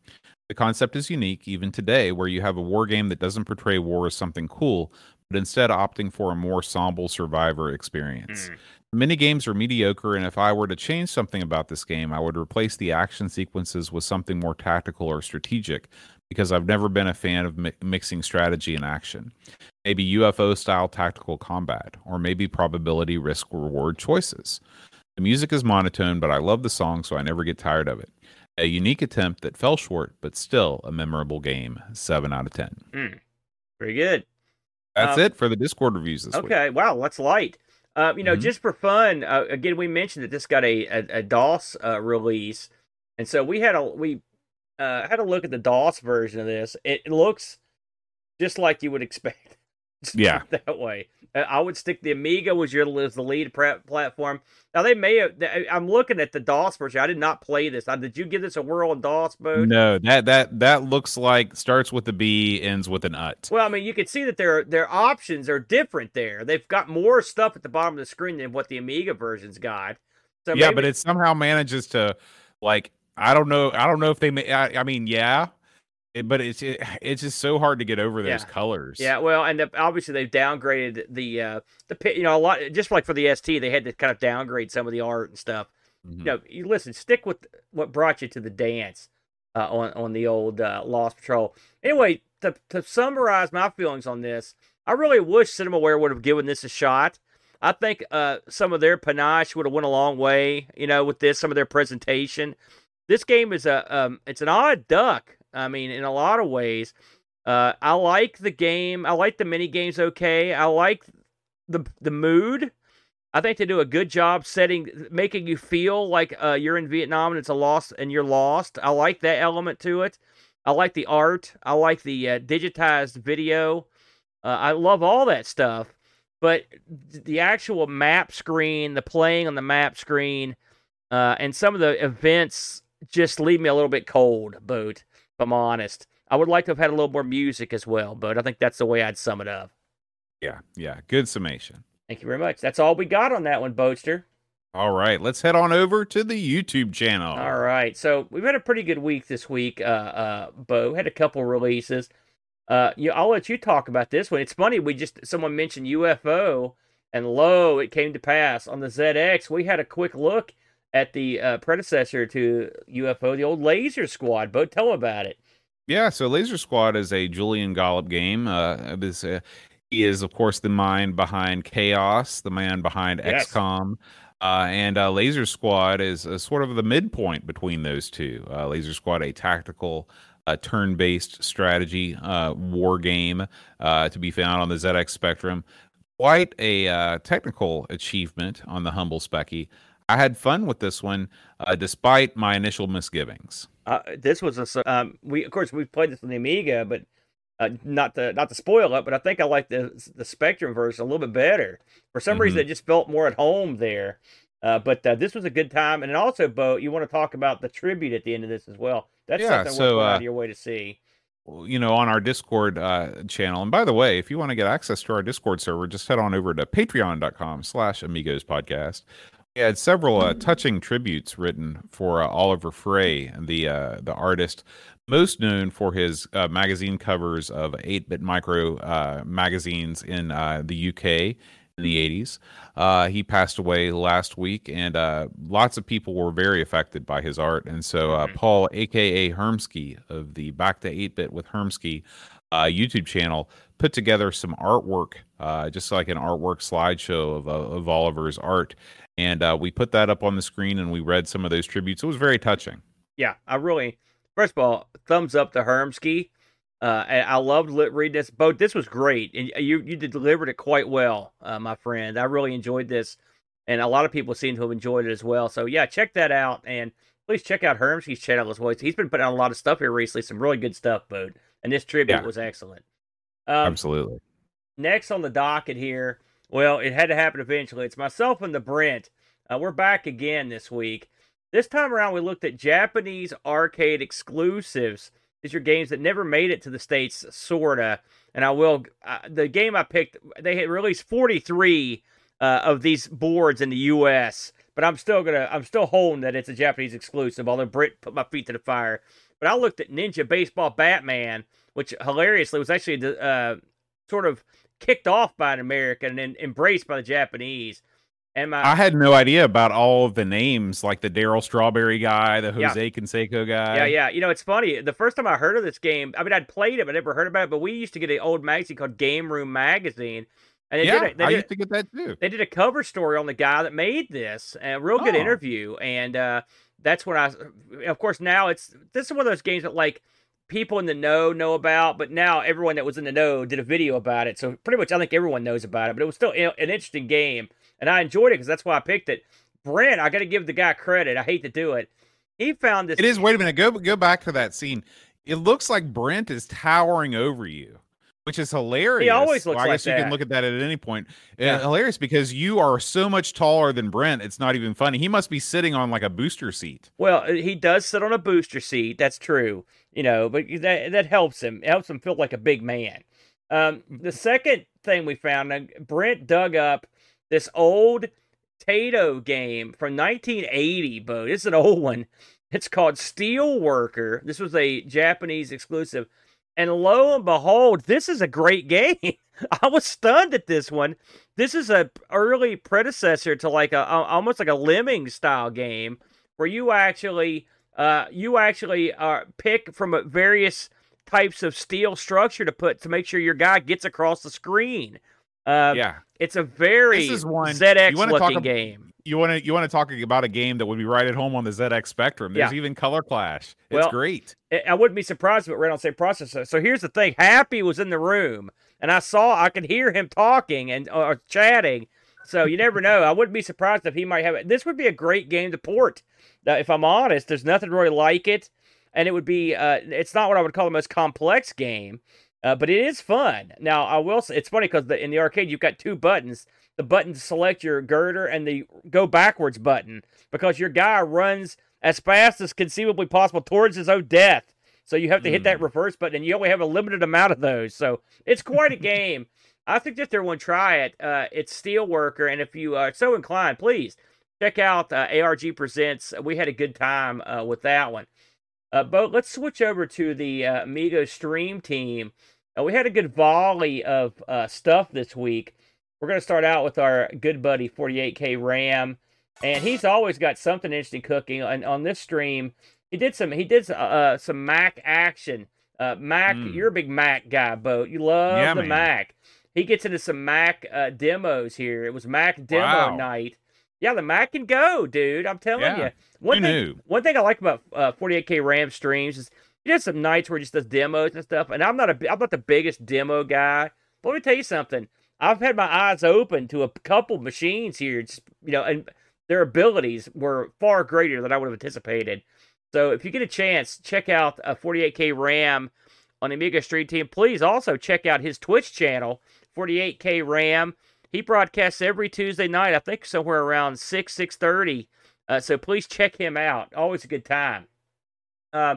The concept is unique even today, where you have a war game that doesn't portray war as something cool, but instead opting for a more somber survivor experience. Mm. Mini games are mediocre, and if I were to change something about this game, I would replace the action sequences with something more tactical or strategic because I've never been a fan of mi- mixing strategy and action. Maybe UFO style tactical combat, or maybe probability risk reward choices. The music is monotone, but I love the song, so I never get tired of it. A unique attempt that fell short, but still a memorable game. 7 out of 10. Mm, very good. That's Um, it for the Discord reviews this week. Okay, wow, that's light. Uh, you know, Mhm. just for fun, uh, again, we mentioned that this got a a, a DOS uh, release, and so we had a we uh, had a look at the DOS version of this. It, it looks just like you would expect. Yeah. that way. Uh, I would stick the Amiga was your was the lead pra- platform. Now they may have. I'm looking at the DOS version. I did not play this. Uh, Did you give this a whirl in DOS mode? No, that that that looks like starts with a B, ends with an ut. Well, I mean, you can see that their their options are different there. They've got more stuff at the bottom of the screen than what the Amiga version's got. So yeah, maybe- but it somehow manages to like I don't know. I don't know if they. I, I mean, yeah, it, but it's it, it's just so hard to get over those Yeah. colors. yeah, well, and the, obviously they've downgraded the uh the you know a lot just like for the ST they had to kind of downgrade some of the art and stuff. Mhm. You know, you listen, stick with what brought you to the dance uh, on on the old uh, Lost Patrol. Anyway, to to summarize my feelings on this, I really wish CinemaWare would have given this a shot. I think uh, some of their panache would have went a long way, you know, with this. Some of their presentation. This game is a um, it's an odd duck. I mean, in a lot of ways, uh, I like the game. I like the mini games. Okay, I like the the mood. I think they do a good job setting, making you feel like uh, you're in Vietnam and it's a loss and you're lost. I like that element to it. I like the art. I like the uh, digitized video. Uh, I love all that stuff. But the actual map screen, the playing on the map screen, uh, and some of the events just leave me a little bit cold, Boot, if I'm honest. I would like to have had a little more music as well, but I think that's the way I'd sum it up. yeah, yeah. Good summation. Thank you very much. That's all we got on that one, Boatster. All right, let's head on over to the YouTube channel. All right. So we've had a pretty good week this week, uh, uh, Bo. Had a couple releases. Uh, you, I'll let you talk about this one. It's funny. We just someone mentioned UFO, and lo, it came to pass on the ZX. We had a quick look at the uh, predecessor to UFO, the old Laser Squad. Bo, tell about it. Yeah, so Laser Squad is a Julian Gollop game. Uh, this uh, he is, of course, the mind behind Chaos, the man behind Yes. XCOM, uh, and uh, Laser Squad is uh, sort of the midpoint between those two. Uh, Laser Squad, a tactical, uh, turn-based strategy uh, war game uh, to be found on the ZX Spectrum. Quite a uh, technical achievement on the humble specky. I had fun with this one, uh, despite my initial misgivings. Uh, this was a um, we of course we played this on the Amiga, but uh, not to not to spoil it, but I think I like the the Spectrum version a little bit better. For some reason, Mhm. it just felt more at home there. Uh, but uh, this was a good time, and also, Bo, you want to talk about the tribute at the end of this as well. That's Yeah, something so, worth going out uh, of your way to see. you know, on our Discord uh, channel. And by the way, if you want to get access to our Discord server, just head on over to patreon.com slash amigos podcast. We had several uh, touching tributes written for uh, Oliver Frey, the uh, the artist most known for his uh, magazine covers of 8-bit micro uh, magazines in uh, the UK in the 80s. Uh, he passed away last week, and uh, lots of people were very affected by his art. And so, uh, Mhm. Paul, aka Hermsky of the Back to 8 Bit with Hermsky uh, YouTube channel, put together some artwork, uh, just like an artwork slideshow of, uh, of Oliver's art. And uh, we put that up on the screen and we read some of those tributes. It was very touching. Yeah, I really. First of all, thumbs up to Hermsky. Uh, I loved reading this. Boat, this was great, and you you delivered it quite well, uh, my friend. I really enjoyed this, and a lot of people seem to have enjoyed it as well. So yeah, check that out, and please check out Hermsky's channel as well. He's been putting out a lot of stuff here recently, some really good stuff, Boat. And this tribute Yeah. was excellent. Um, Absolutely. next on the docket here, well, it had to happen eventually. It's myself and the Brent. Uh, we're back again this week. This time around, we looked at Japanese arcade exclusives. These are games that never made it to the states, sorta. And I will. Uh, the game I picked, they had released 43 uh, of these boards in the U.S. But I'm still gonna, I'm still holding that it's a Japanese exclusive. Although Brit put my feet to the fire. But I looked at Ninja Baseball Batman, which hilariously was actually uh, sort of kicked off by an American and then embraced by the Japanese. And my I had no idea about all of the names, like the Darryl Strawberry guy, the Yeah. Jose Canseco guy. Yeah, yeah. You know, it's funny. The first time I heard of this game, I mean, I'd played it, but never heard about it. But we used to get an old magazine called Game Room Magazine, and they yeah. did, a, they, I did, used to get that too. they did a cover story on the guy that made this, and a real good Oh. interview. And uh, that's when I, of course, now it's this is one of those games that like people in the know know about, but now everyone that was in the know did a video about it. So pretty much, I think everyone knows about it. But it was still an interesting game, and I enjoyed it because that's why I picked it. Brent, I got to give the guy credit. I hate to do it. He found this. It is. Wait a minute. Go go back to that scene. It looks like Brent is towering over you, which is hilarious. He always looks Well, I like guess you that. can look at that at any point. Yeah. hilarious because you are so much taller than Brent. It's not even funny. He must be sitting on like a booster seat. Well, uh, he does sit on a booster seat. That's true, you know, but that that helps him. It helps him feel like a big man. Um, the second thing we found, Brent dug up this old Taito game from 1980. Bo, this is an old one. It's called Steel Worker. This was a Japanese exclusive, and lo and behold, this is a great game. I was stunned at this one. This is a early predecessor to like a, a almost like a lemming style game where you actually uh, you actually uh, pick from a various types of steel structure to put to make sure your guy gets across the screen. Uh, yeah. It's a very This is one- ZX you wanna talk looking ab- game. You want to you want to talk about a game that would be right at home on the ZX Spectrum. There's Yeah. even color clash. It's Well, great. I- wouldn't be surprised if it ran on the same processor. So here's the thing: Happy was in the room, and I saw I could hear him talking and or chatting. So you never know. I wouldn't be surprised if he might have it. This would be a great game to port. Now, if I'm honest, there's nothing really like it, and it would be. Uh, it's not what I would call the most complex game, uh, but it is fun. Now I will say it's funny because in the arcade you've got two buttons: the button to select your girder and the go backwards button, because your guy runs as fast as conceivably possible towards his own death. So you have to hit that reverse button, and you only have a limited amount of those. So it's quite a game. I suggest everyone try it. Uh, it's Steelworker, and if you are so inclined, please check out uh, ARG Presents. We had a good time uh, with that one. Uh, but let's switch over to the uh, Amigo Stream team. Uh, we had a good volley of uh, stuff this week. We're going to start out with our good buddy 48K Ram, and he's always got something interesting cooking. And on this stream, he did some he did uh, some Mac action. Uh, Mac, Mm. you're a big Mac guy, Bo. You love Yeah, the man. Mac. He gets into some Mac uh, demos here. It was Mac demo Wow. night. Yeah, the Mac can go, dude. I'm telling Yeah. you. One Who thing, knew? one thing I like about uh, 48K Ram streams is he does some nights where he just does demos and stuff. And I'm not a I'm not the biggest demo guy. But let me tell you something. I've had my eyes open to a couple machines here, you know, and their abilities were far greater than I would have anticipated. So if you get a chance, check out uh, 48K Ram on the Amigo Stream Team. Please also check out his Twitch channel, 48K Ram. He broadcasts every Tuesday night, I think somewhere around 6, 6.30. Uh, so please check him out. Always a good time. Uh,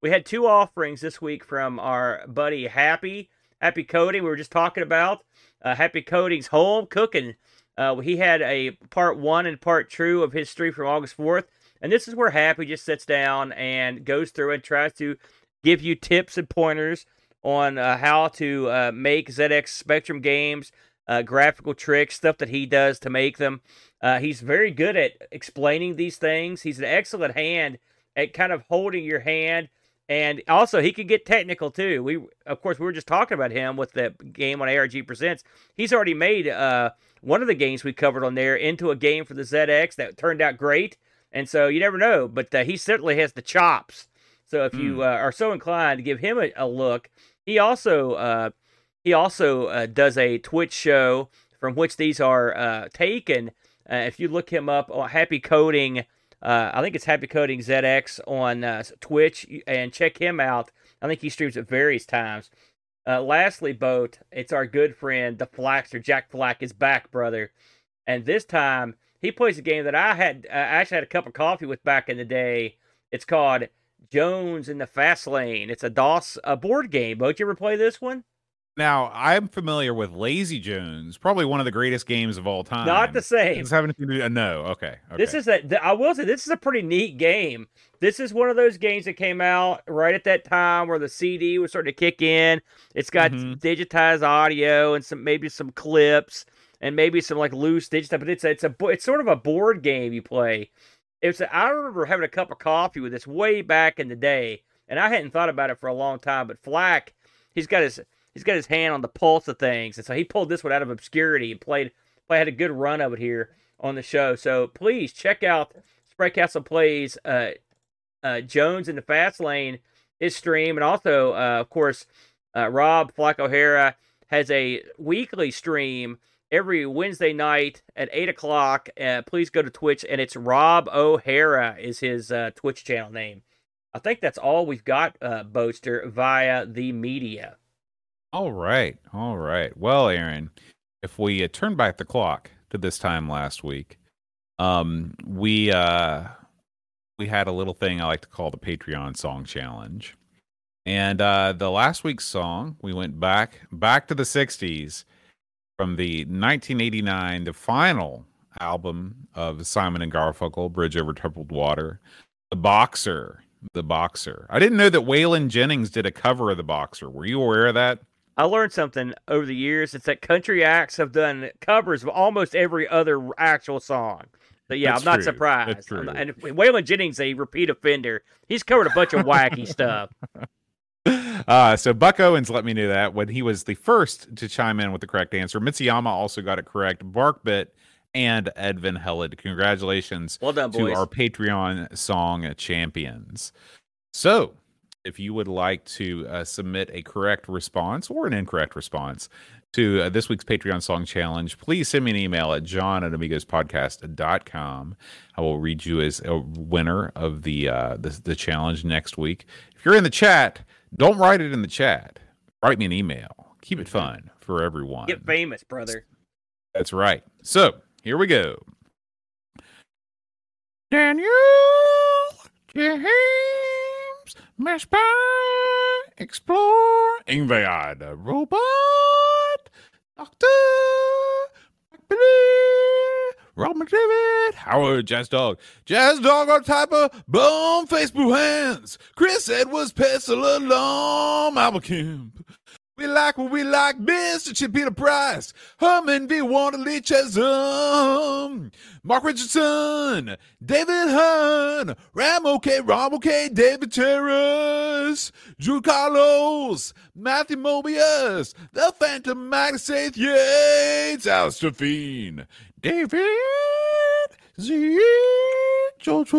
we had two offerings this week from our buddy Happy. Happy Coding, we were just talking about. Uh, Happy Coding's home cooking. Uh, he had a part one and part two of his stream from August 4th. And this is where Happy just sits down and goes through and tries to give you tips and pointers on uh, how to uh, make ZX Spectrum games, uh, graphical tricks, stuff that he does to make them. Uh, he's very good at explaining these things. He's an excellent hand at kind of holding your hand. And also, he could get technical too. We, of course, we were just talking about him with the game on ARG Presents. He's already made uh, one of the games we covered on there into a game for the ZX that turned out great. And so you never know, but uh, he certainly has the chops. So if you uh, are so inclined to give him a, a look, he also uh, he also uh, does a Twitch show from which these are uh, taken. Uh, if you look him up on Happy Coding, uh, I think it's Happy Coding ZX on uh, Twitch, and check him out. I think he streams at various times. Uh, lastly, Boat, it's our good friend, the Flaxer, Jack Flack is back, brother. And this time, he plays a game that I had uh, actually had a cup of coffee with back in the day. It's called Jones in the Fast Lane. It's a DOS uh, board game. Boat, you ever play this one? Now I'm familiar with Lazy Jones, probably one of the greatest games of all time. Not the same. Does it have anything to do? Uh, no. Okay. okay. This is a. th- I will say this is a pretty neat game. This is one of those games that came out right at that time where the CD was starting to kick in. It's got Mhm. digitized audio and some maybe some clips, and maybe some like loose digit stuff. But it's a, it's a it's sort of a board game you play. It's a, I remember having a cup of coffee with this way back in the day, and I hadn't thought about it for a long time. But Flack, he's got his he's got his hand on the pulse of things, and so he pulled this one out of obscurity and played play had a good run of it here on the show. So please check out Spray Castle plays uh, uh, Jones in the fast lane his stream, and also uh, of course uh, Rob Flack O'Hara has a weekly stream every Wednesday night at eight o'clock. Uh, please go to Twitch, and it's Rob O'Hara is his uh, Twitch channel name. I think that's all we've got, uh, Boatster, via the media. All right, all right. Well, Aaron, if we uh, turn back the clock to this time last week, um, we uh, we had a little thing I like to call the Patreon song challenge. And uh, the last week's song, we went back back to the '60s from the 1989, the final album of Simon and Garfunkel, "Bridge Over Troubled Water," "The Boxer." The Boxer. I didn't know that Waylon Jennings did a cover of The Boxer. Were you aware of that? I learned something over the years. It's that country acts have done covers of almost every other actual song. So yeah, That's I'm not true. surprised. Not, and Waylon Jennings, a repeat offender, he's covered a bunch of wacky stuff. Uh, so Buck Owens let me know that when he was the first to chime in with the correct answer. Mitsuyama also got it correct. Barkbit and Edvin Hellid. Congratulations well done, to our Patreon song champions. So, if you would like to uh, submit a correct response or an incorrect response to uh, this week's Patreon Song Challenge, please send me an email at john at amigospodcast.com. I will read you as a winner of the, uh, the, the challenge next week. If you're in the chat, don't write it in the chat. Write me an email. Keep it fun for everyone. Get famous, brother. That's right. So here we go. Daniel James Mespy Explore Invade Robot Doctor Billy Robin David Howard Jazz Dog. Jazz Dog on type of bone face blue hands Chris Edwards Pestle Alarm Albert Kemp we like what we like, Mr. Peter Price, Herman V. Wanderley Chesum, Mark Richardson, David Hunn, Ram OK, Rob OK, David Terrace, Drew Carlos, Matthew Mobius, The Phantom Magnus, Yates, Alistair Fiend, David Z, George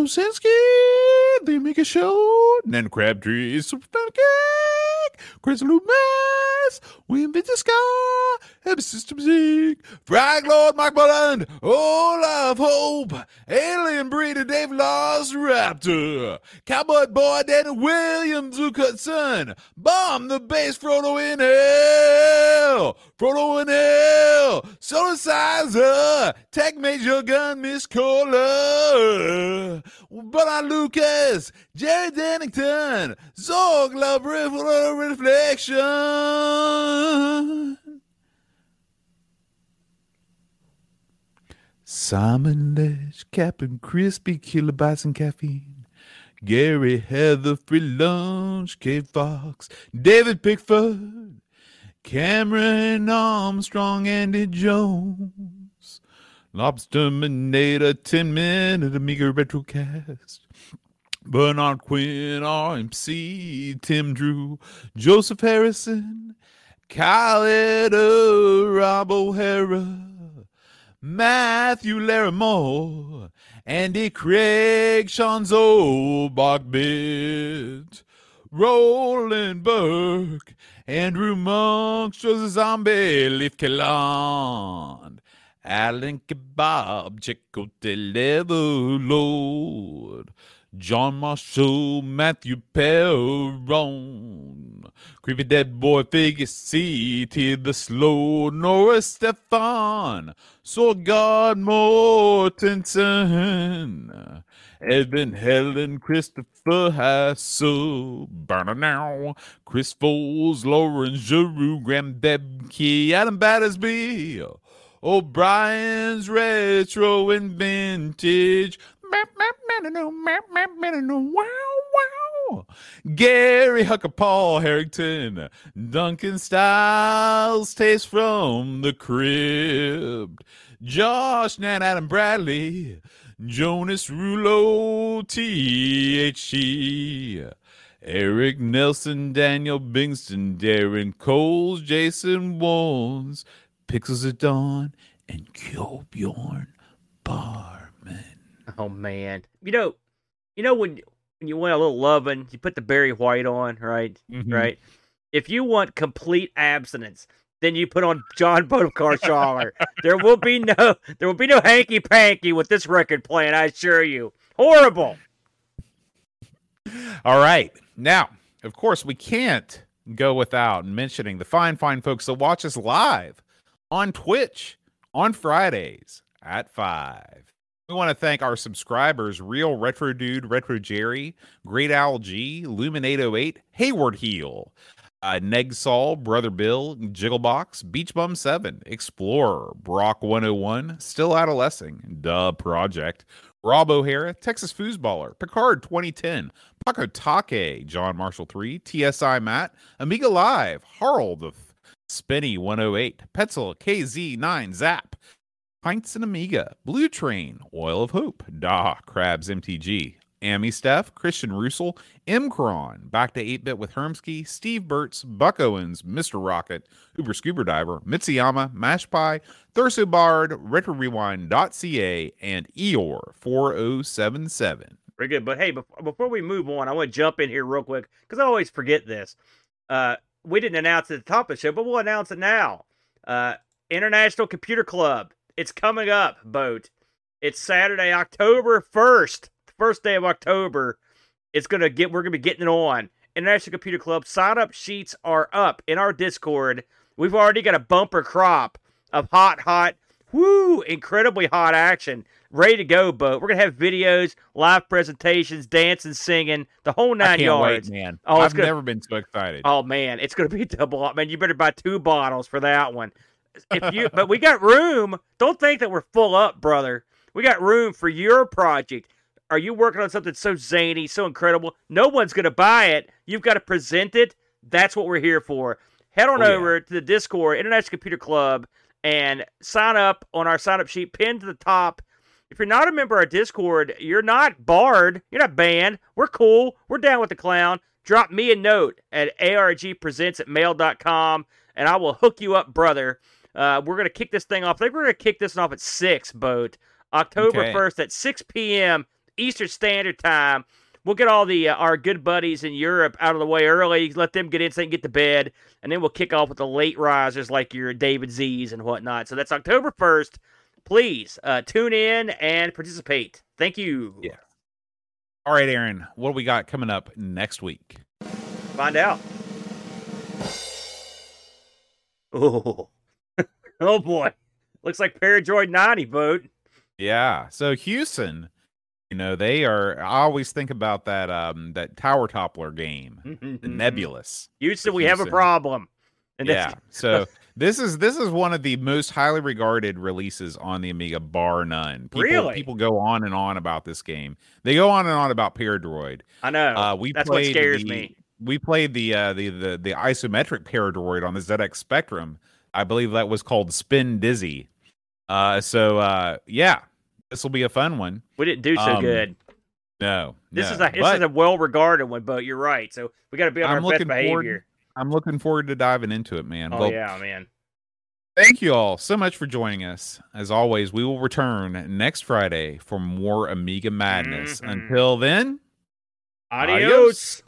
they make a Show, Nan Crabtree, Superstar Chris Loomis, William Scar, Heavy System Zeke, Frag Lord Mike Bolland, Olaf Hope, Alien Breeder Dave Lost Raptor, Cowboy Boy Danny Williams Hudson, Bomb the Bass Frodo in Hell, Frodo in Hell, Solar Sizer, Tech Major Gun Miss Cola, But Lucas, Jerry Dennington, Zorg Love Reflection. Simon Ledge, Captain Crispy, Kilobytes and Caffeine, Gary Heather, Free Lunch, Kate Fox, David Pickford, Cameron Armstrong, Andy Jones, Lobster Minator, 10 Minute Amiga Retrocast, Bernard Quinn, RMC, Tim Drew, Joseph Harrison, Khaled, Rob O'Hara, Matthew Larimore, Andy Craig, Sean Zobach Roland Burke, Andrew Monk, Joseph Zombie, Leaf Kelland, Alan Kebab, Chico Deliver Lord, John Marshall, Matthew Perron, Creepy Dead Boy, Figure C, T the Slow, Nora Stefan, God Mortensen, Evan Helen, Christopher Hassel, Burner Now, Chris Foles, Lauren Giroux, Graham Debke, Adam Battersby, O'Brien's Retro and Vintage, wow, wow. Gary Hucker, Paul Harrington, Duncan Styles, Taste from the Crib, Josh Nan, Adam Bradley, Jonas Rulo, THC, Eric Nelson, Daniel Bingston, Darren Coles, Jason Walls, Pixels at Dawn, and Kjolbjorn Barman. Oh man, you know, you know when when you want a little loving, you put the Barry White on, right? Mhm. Right. If you want complete abstinence, then you put on John Bodekar there will be no there will be no hanky panky with this record playing, I assure you. Horrible. All right. Now, of course, we can't go without mentioning the fine, fine folks that watch us live on Twitch on Fridays at 5. We want to thank our subscribers Real Retro Dude, Retro Jerry, Great Owl G, Luminate08, Hayward Heel, uh, Neg Saul, Brother Bill, Jigglebox, Beach Bum 7, Explorer, Brock 101, Still Adolescing, Duh Project, Rob O'Hara, Texas Foosballer, Picard 2010, Paco Take, John Marshall 3, TSI Matt, Amiga Live, Harl the Th- Spinny 108, Petzel KZ9 Zap, Pints and Amiga, Blue Train, Oil of Hope, Da, Crabs MTG, Amy Steph, Christian Russell, M. Cron, Back to 8 Bit with Hermsky, Steve Burtz, Buck Owens, Mr. Rocket, Uber Scuba Diver, Mitsuyama, Mash Pie, Thurso Bard, RetroRewind.ca, and Eeyore 4077. Very good. But hey, before, before we move on, I want to jump in here real quick because I always forget this. Uh, we didn't announce it at the top of the show, but we'll announce it now. Uh, International Computer Club. It's coming up, Boat. It's Saturday, October 1st, first day of October. It's gonna get we're gonna be getting it on. International Computer Club sign up sheets are up in our Discord. We've already got a bumper crop of hot, hot, woo, incredibly hot action ready to go, Boat. We're gonna have videos, live presentations, dancing, singing, the whole nine yards. wait, man. Oh, I've good. never been so excited. Oh man, it's gonna be double. Up, man, you better buy two bottles for that one. If you, but we got room. Don't think that we're full up, brother. We got room for your project. Are you working on something so zany, so incredible? No one's gonna buy it. You've got to present it. That's what we're here for. Head on Oh, yeah. over to the Discord, International Computer Club, and sign up on our sign up sheet pinned to the top. If you're not a member of Discord, you're not barred. You're not banned. We're cool. We're down with the clown. Drop me a note at argpresents at mail.com and I will hook you up, brother. Uh, we're going to kick this thing off. I think we're going to kick this off at 6, Boat. October Okay. 1st at 6 p.m. Eastern Standard Time. We'll get all the uh, our good buddies in Europe out of the way early. Let them get in so they can get to bed, and then we'll kick off with the late risers like your David Z's and whatnot. So that's October first. Please uh, tune in and participate. Thank you. Yeah. All right, Aaron, what do we got coming up next week? Find out. Oh, oh boy! Looks like Paradroid 90 vote. Yeah. So Houston, you know, they are I always think about that um that tower toppler game, the Nebulus. Houston, we have a problem. And yeah. So this is this is one of the most highly regarded releases on the Amiga, bar none. People, Really? People go on and on about this game. They go on and on about Paradroid. I know. Uh, we that's what scares the- me. We played the uh, the the the isometric Paradroid on the ZX Spectrum. I believe that was called Spin Dizzy. Uh, so uh, yeah, this will be a fun one. We didn't do so um, good. No, This no. is a this But is a well regarded one, but you're right. So we got to be on I'm our best behavior. I'm looking forward to diving into it, man. Oh well, yeah, man. Thank you all so much for joining us. As always, we will return next Friday for more Amiga madness. Mhm. Until then, Adios. Adios.